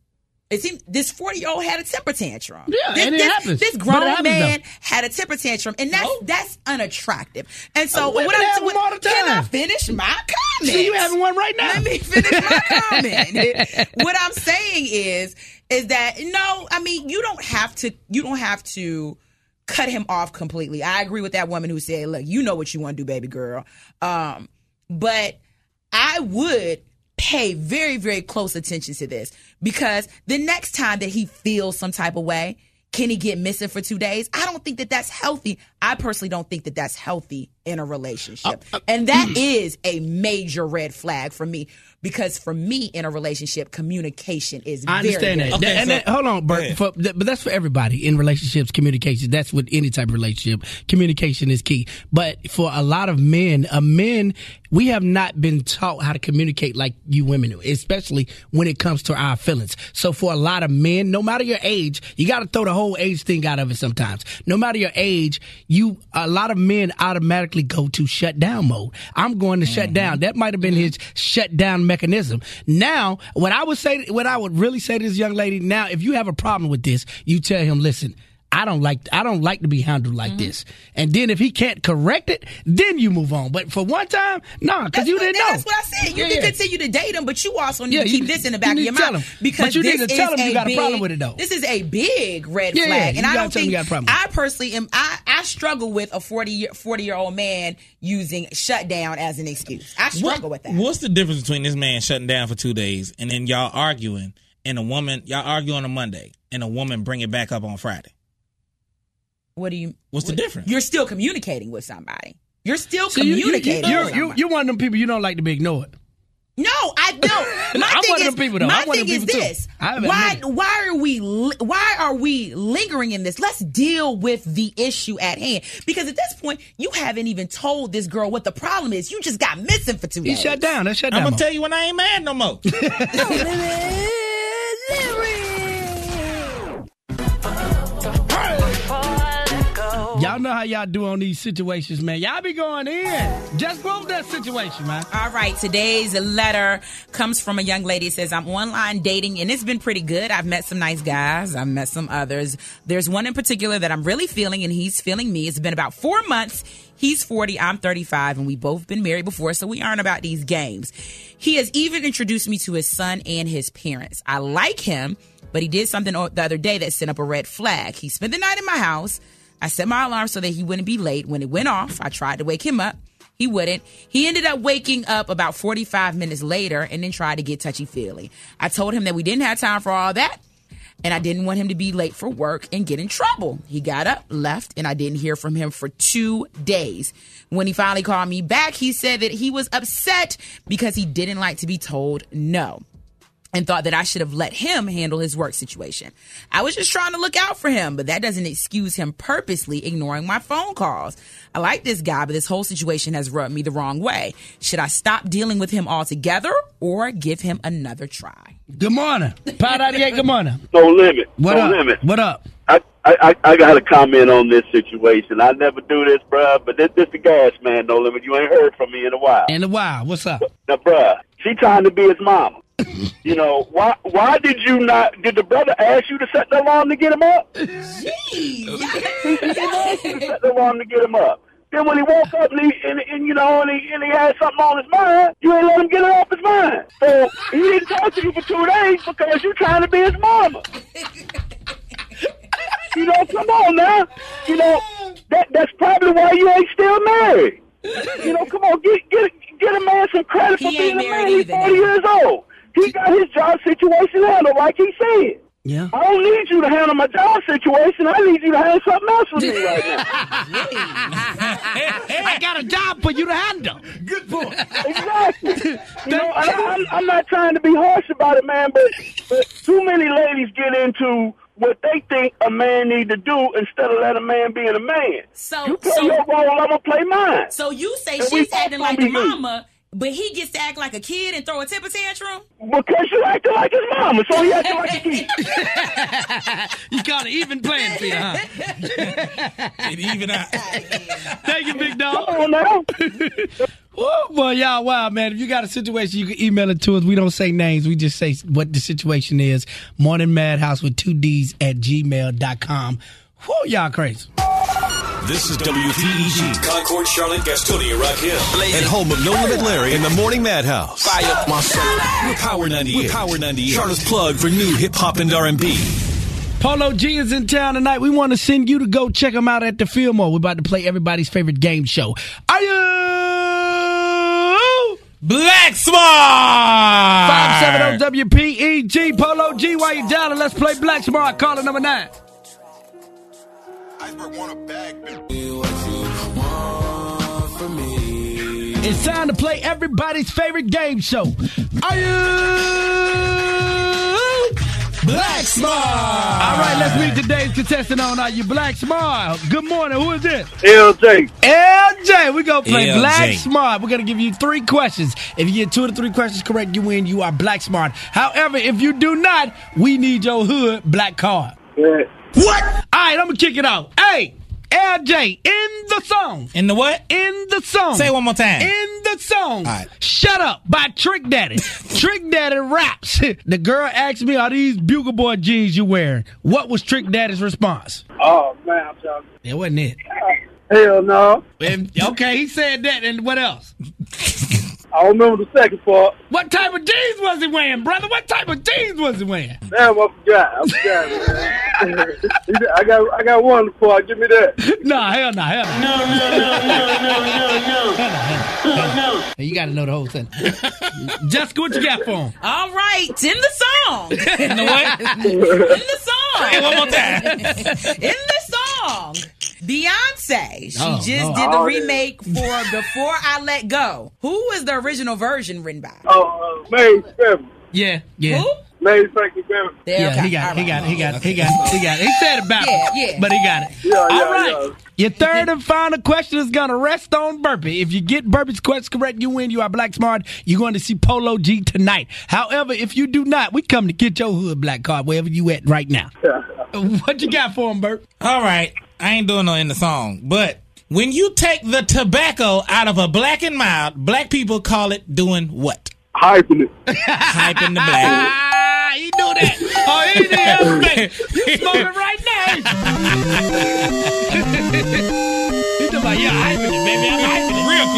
S2: it this 40 year old had a temper tantrum.
S1: Yeah,
S2: this,
S1: and it
S2: this,
S1: happens.
S2: This grown
S1: happens,
S2: man
S1: though.
S2: had a temper tantrum, and that's that's unattractive. And so, what I'm- what-
S1: all the
S2: can I finish my comment?
S1: See, you having one right now.
S2: Let me finish my comment. what I'm saying is, is that no, I mean, you don't have to, you don't have to cut him off completely. I agree with that woman who said, look, you know what you want to do, baby girl. Um, but I would pay very, very close attention to this because the next time that he feels some type of way, can he get missing for two days? I don't think that that's healthy. I personally don't think that that's healthy in a relationship. Uh, uh, and that mm. is a major red flag for me because for me in a relationship, communication is
S1: I understand
S2: very
S1: that. That- and that- hold on, Bert. For, that- but that's for everybody in relationships. Communication. That's with any type of relationship. Communication is key. But for a lot of men, a men, we have not been taught how to communicate like you women do, especially when it comes to our feelings. So for a lot of men, no matter your age, you got to throw the whole age thing out of it sometimes. No matter your age, you a lot of men automatically go to shut down mode. I'm going to shut down. Mm-hmm. That might have been his shut down mechanism. Now, what I would say, what I would really say to this young lady, now, if you have a problem with this, you tell him, listen. I don't like I don't like to be handled like mm-hmm. this. And then if he can't correct it, then you move on. But for one time, nah, because you didn't know.
S2: That's what I said. You
S1: Yeah,
S2: can
S1: yeah.
S2: continue to date him, but you also need
S1: Yeah,
S2: to
S1: you-
S2: keep this in the
S1: you
S2: back of your
S1: to tell
S2: mind
S1: him.
S2: because
S1: But you need
S2: this
S1: to tell
S2: is
S1: him you got a
S2: big,
S1: problem with it, though.
S2: This is a big red
S1: Yeah,
S2: flag,
S1: you
S2: and I don't think
S1: you got a problem.
S2: I personally am. I, I struggle with a 40 year 40 year old man using shutdown as an excuse. I struggle with that.
S3: What's the difference between this man shutting down for two days and then y'all arguing and a woman y'all argue on a Monday and a woman bring it back up on Friday?
S2: What do you?
S3: What's the
S2: what-
S3: difference?
S2: You're still communicating with somebody. You're still
S1: See, you- you-
S2: communicating.
S1: You,
S2: with
S1: you, you,
S2: somebody.
S1: you one of them people you don't like to be ignored.
S2: No, I don't. My
S1: I'm
S2: thing
S1: one of
S2: is,
S1: them people, though.
S2: My
S1: I'm one of
S2: thing
S1: them
S2: is
S1: people, too.
S2: this: why why are we why are we lingering in this? Let's deal with the issue at hand. Because at this point, you haven't even told this girl what the problem is. You just got missing for two
S1: He
S2: days.
S1: shut down. That's shut
S3: I'm gonna tell you when I ain't mad no more.
S1: Y'all know how y'all do on these situations, man. Y'all be going in. Just love that situation, man.
S2: All right, today's letter comes from a young lady. It says, I'm online dating and it's been pretty good. I've met some nice guys. I've met some others. There's one in particular that I'm really feeling and he's feeling me. It's been about four months. He's 40, I'm 35, and we both been married before, so we aren't about these games. He has even introduced me to his son and his parents. I like him, but he did something the other day that sent up a red flag. He spent the night in my house. I set my alarm so that he wouldn't be late. When it went off, I tried to wake him up. He wouldn't. He ended up waking up about 45 minutes later and then tried to get touchy feely. I told him that we didn't have time for all that and I didn't want him to be late for work and get in trouble. He got up, left, and I didn't hear from him for two days. When he finally called me back, he said that he was upset because he didn't like to be told no and thought that I should have let him handle his work situation. I was just trying to look out for him, but that doesn't excuse him purposely ignoring my phone calls. I like this guy, but this whole situation has rubbed me the wrong way. Should I stop dealing with him altogether or give him another try?
S1: Good morning. Pod 98, good morning.
S19: No limit.
S1: What
S19: no
S1: up?
S19: limit.
S1: What up?
S19: I, I, I I got to comment on this situation. I never do this, bruh, but this, this the gas man, no limit. You ain't heard from me in a while.
S1: In a while. What's up?
S19: Now, bruh, she trying to be his mama. You know, why Why did you not, did the brother ask you to set the alarm to get him up?
S2: Jeez.
S19: He didn't ask you to set the alarm to get him up. Then when he woke up and, he, and, and you know, and he, and he had something on his mind, you ain't let him get it off his mind. So he didn't talk to you for two days because you trying to be his mama. You know, come on now. You know, that that's probably why you ain't still married. You know, come on, get get get a man some credit for being a
S2: married
S19: man. He's forty years old. He got his job situation handled, like he said.
S1: Yeah.
S19: I don't need you to handle my job situation. I need you to handle something else for me right now.
S1: I got a job for you to handle. Good boy.
S19: Exactly. You know, I, I'm, I'm not trying to be harsh about it, man, but, but too many ladies get into what they think a man need to do instead of let a man be a man.
S2: So,
S19: You play
S2: so,
S19: your role, I'm gonna play mine.
S2: so you say
S19: And
S2: she's
S19: both
S2: acting like
S19: be
S2: a
S19: me.
S2: mama, but he gets to act like a kid and throw a temper tantrum?
S19: Because you acting like his mama, so he acting like a kid.
S1: you got an even playing field, huh?
S3: It even out.
S1: Thank you, big dog.
S19: Come on now.
S1: Oh boy, y'all wow, man. If you got a situation, you can email it to us. We don't say names, we just say what the situation is. Morning Madhouse with two D's at gmail.com. Whoa, y'all crazy.
S9: This is WPEG, Concord, Charlotte, Gastonia, Rock Hill, and home of No Limit Larry in the Morning Madhouse. Fire up my soul. We're Power 98. We're Power 98. Charlotte's plug for new hip hop and R&B.
S1: Polo G is in town tonight. We want to send you to go check him out at the Fillmore. We're about to play everybody's favorite game show. Are you?
S3: Black Smart!
S1: 570 WPEG. Polo G, while you down, and let's play Black Smart. Caller number nine. It's time to play everybody's favorite game show. Are you Black Smart? All right, let's meet today's contestant on Are You Black Smart? Good morning. Who is this?
S19: LJ.
S1: LJ. We're going to play
S3: LJ.
S1: Black Smart. We're going to give you three questions. If you get two of the three questions correct, you win. You are Black Smart. However, if you do not, we need your hood black card.
S19: Yeah.
S1: What? All right, I'm going to kick it out. Hey, LJ, in the song.
S3: In the what?
S1: In the song.
S3: Say it one more time.
S1: In the song.
S3: All right.
S1: Shut Up by Trick Daddy. Trick Daddy raps. the girl asked me, Are these Bugle Boy jeans you wearing? What was Trick Daddy's response?
S18: Oh man, I'm talking.
S1: It wasn't it.
S18: Hell no.
S1: And- okay, he said that, and what else?
S18: I don't remember the second part.
S1: What type of jeans was he wearing, brother? What type of jeans was he wearing?
S18: Damn, I forgot. I forgot, man. I got, I got one part. Give me that.
S1: No, hell no, hell no.
S18: No, no, no, no, no, no, no.
S1: Hey, You got to know the whole thing. Jessica, what you got for him?
S2: All right, in the song.
S3: In the what?
S2: in the song.
S3: Say it one more time.
S2: in the song. Beyonce. She
S1: Oh,
S2: just
S1: Lord.
S2: did the
S18: Oh, yeah.
S2: remake for Before I Let Go. Who was the original version written by?
S18: Oh, uh, May Seven.
S1: Yeah, yeah.
S2: Who?
S18: May Second Seven.
S2: There,
S1: Yeah,
S2: okay.
S1: he got,
S2: All
S1: it, he
S2: right.
S1: got, it, he got, it, he got, it, he got, it. he said about it
S2: Yeah, yeah.
S1: but he got it.
S18: Yeah,
S1: All
S18: yeah,
S1: right.
S18: yeah.
S1: Your third and final question is going to rest on Burpie. If you get Burpie's question correct, you win. You are Black Smart. You're going to see Polo G tonight. However, if you do not, we come to get your hood black card wherever you at right now. what you got for him, Burp?
S3: All right, I ain't doing no in the song, but when you take the tobacco out of a black and mild, black people call it doing what?
S18: Hyping it.
S3: Hyping the black.
S1: Ah, he knew that. Oh, he did everything. You smoking right now. He's talking about, yeah, hyping it, baby. I'm hyping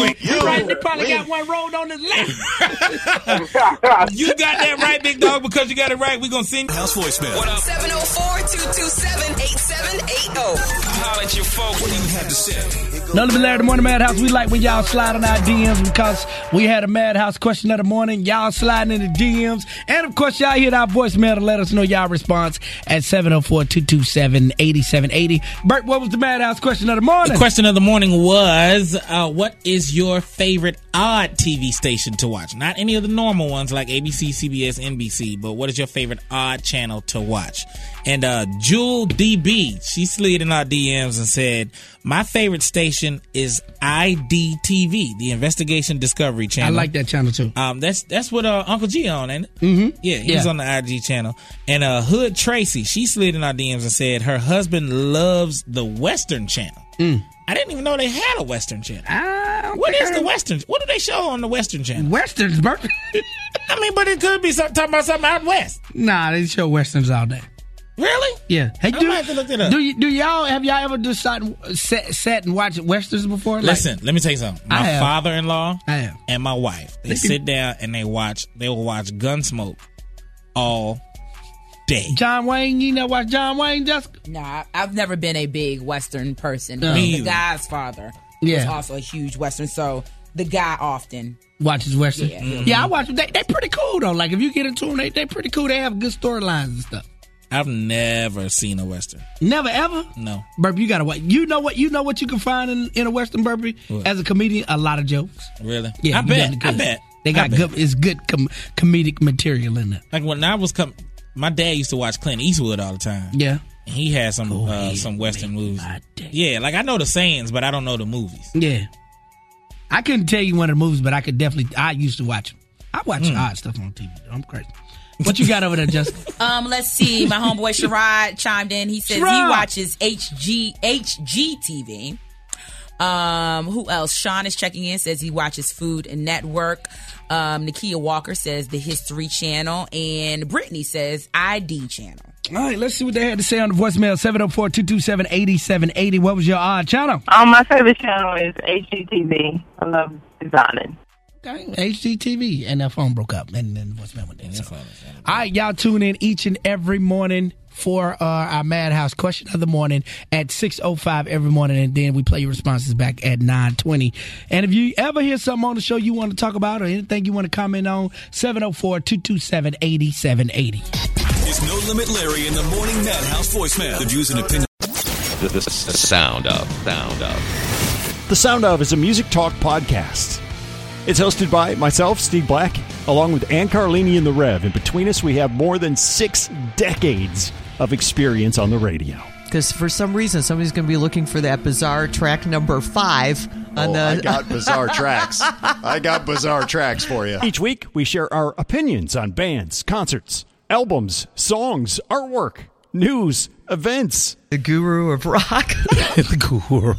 S1: it.
S3: Real quick.
S1: He, right, he probably got one rolled on his lap.
S3: You got that right, big dog, because you got it right. We're going to send
S9: House voicemail.
S20: What up? 704-227-8780.
S9: Holla at your folks. What do you have to say?
S1: None of the Larry the Morning Madhouse. We like when y'all slide on our DMs because we had a Madhouse question of the morning. Y'all sliding in the DMs. And of course, y'all hit our voicemail to let us know y'all response at 704 227 8780. Bert, what was the Madhouse question of the morning?
S3: The question of the morning was, uh, what is your favorite odd TV station to watch? Not any of the normal ones like ABC, CBS, NBC, but what is your favorite odd channel to watch? And uh, Jewel DB, she slid in our DMs and said, my favorite station is IDTV, the Investigation Discovery Channel.
S1: I like that channel too.
S3: Um, that's that's what uh, Uncle G on, it?
S1: Mm-hmm.
S3: Yeah, he's
S1: Yeah.
S3: on the IG channel. And uh, Hood Tracy, she slid in our DMs and said her husband loves the Western Channel.
S1: Mm.
S3: I didn't even know they had a Western Channel. What is the Western? What do they show on the Western Channel?
S1: Westerns?
S3: I mean, but it could be some, talking about something out west.
S1: nah, they show Westerns all day.
S3: Really?
S1: Yeah. Hey, do,
S3: have to look it up.
S1: do, you, do y'all, have y'all ever just sat, sat, sat and watched Westerns before? Like-
S3: Listen, let me tell you something. My father-in-law and my wife, They sit down and they watch. They will watch Gunsmoke all day.
S1: John Wayne, you know watch John Wayne, Jessica?
S2: Nah, I've never been a big Western person.
S1: No.
S2: but
S1: Me
S2: the guy's father was
S1: Yeah.
S2: also a huge Western, so the guy often.
S1: watches Western.
S2: Yeah. Mm-hmm.
S1: Yeah, I watch them. They they pretty cool though. Like if you get into them, they they pretty cool. They have good storylines and stuff.
S3: I've never seen a Western.
S1: Never ever.
S3: No.
S1: Burpie, you gotta watch. You know what? You know what you can find in, in a Western Burpie
S3: What?
S1: as a comedian. A lot of jokes.
S3: Really?
S1: Yeah,
S3: I bet. I bet.
S1: They
S3: I
S1: got
S3: bet.
S1: good. It's good com- comedic material in there.
S3: Like when I was com- my dad used to watch Clint Eastwood all the time.
S1: Yeah.
S3: And he had some uh, some Western movies. Yeah, like I know the sayings, but I don't know the movies.
S1: Yeah. I couldn't tell you one of the movies, but I could definitely. I used to watch them. I watch
S3: Hmm.
S1: odd stuff on TV. I'm crazy. What you got over there, Justin?
S2: Um, let's see. My homeboy Sherrod chimed in. He says he watches HG HGTV. Um, who else? Sean is checking in. Says he watches Food Network. Um, Nakia Walker says the History Channel, and Brittany says ID Channel.
S1: All right, let's see what they had to say on the voicemail 704 227 8780. What was your odd channel?
S11: Um, my favorite channel is HGTV. I love designing.
S1: Okay. HGTV. And that phone broke up. And then the voicemail went down. So. All right, y'all tune in each and every morning for uh, our Madhouse question of the morning at 6.05 every morning. And then we play your responses back at 9.20. And if you ever hear something on the show you want to talk about or anything you want to comment on, 704-227-8780.
S9: It's No Limit Larry in the Morning Madhouse voicemail. The views and opinions.
S21: The, the sound of, sound of.
S22: The Sound of is a music talk podcast. It's hosted by myself, Steve Black, along with Ann Carlini and the Rev. And between us, we have more than six decades of experience on the radio.
S23: Because for some reason, somebody's going to be looking for that bizarre track number five on
S4: Oh,
S23: the.
S4: I got bizarre tracks. I got bizarre tracks for you.
S22: Each week, we share our opinions on bands, concerts, albums, songs, artwork, news, events.
S23: The guru of rock.
S3: the guru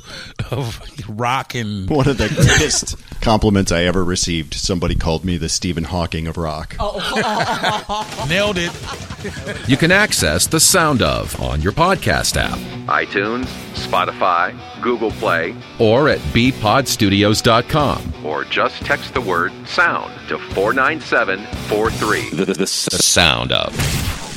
S3: of rock and
S4: One of the greatest compliments I ever received. Somebody called me the Stephen Hawking of rock. Oh.
S3: nailed it.
S21: You can access the sound of on your podcast app, iTunes, Spotify, Google Play, or at bpodstudios.com. Or just text the word sound to 49743. The, the, the sound of.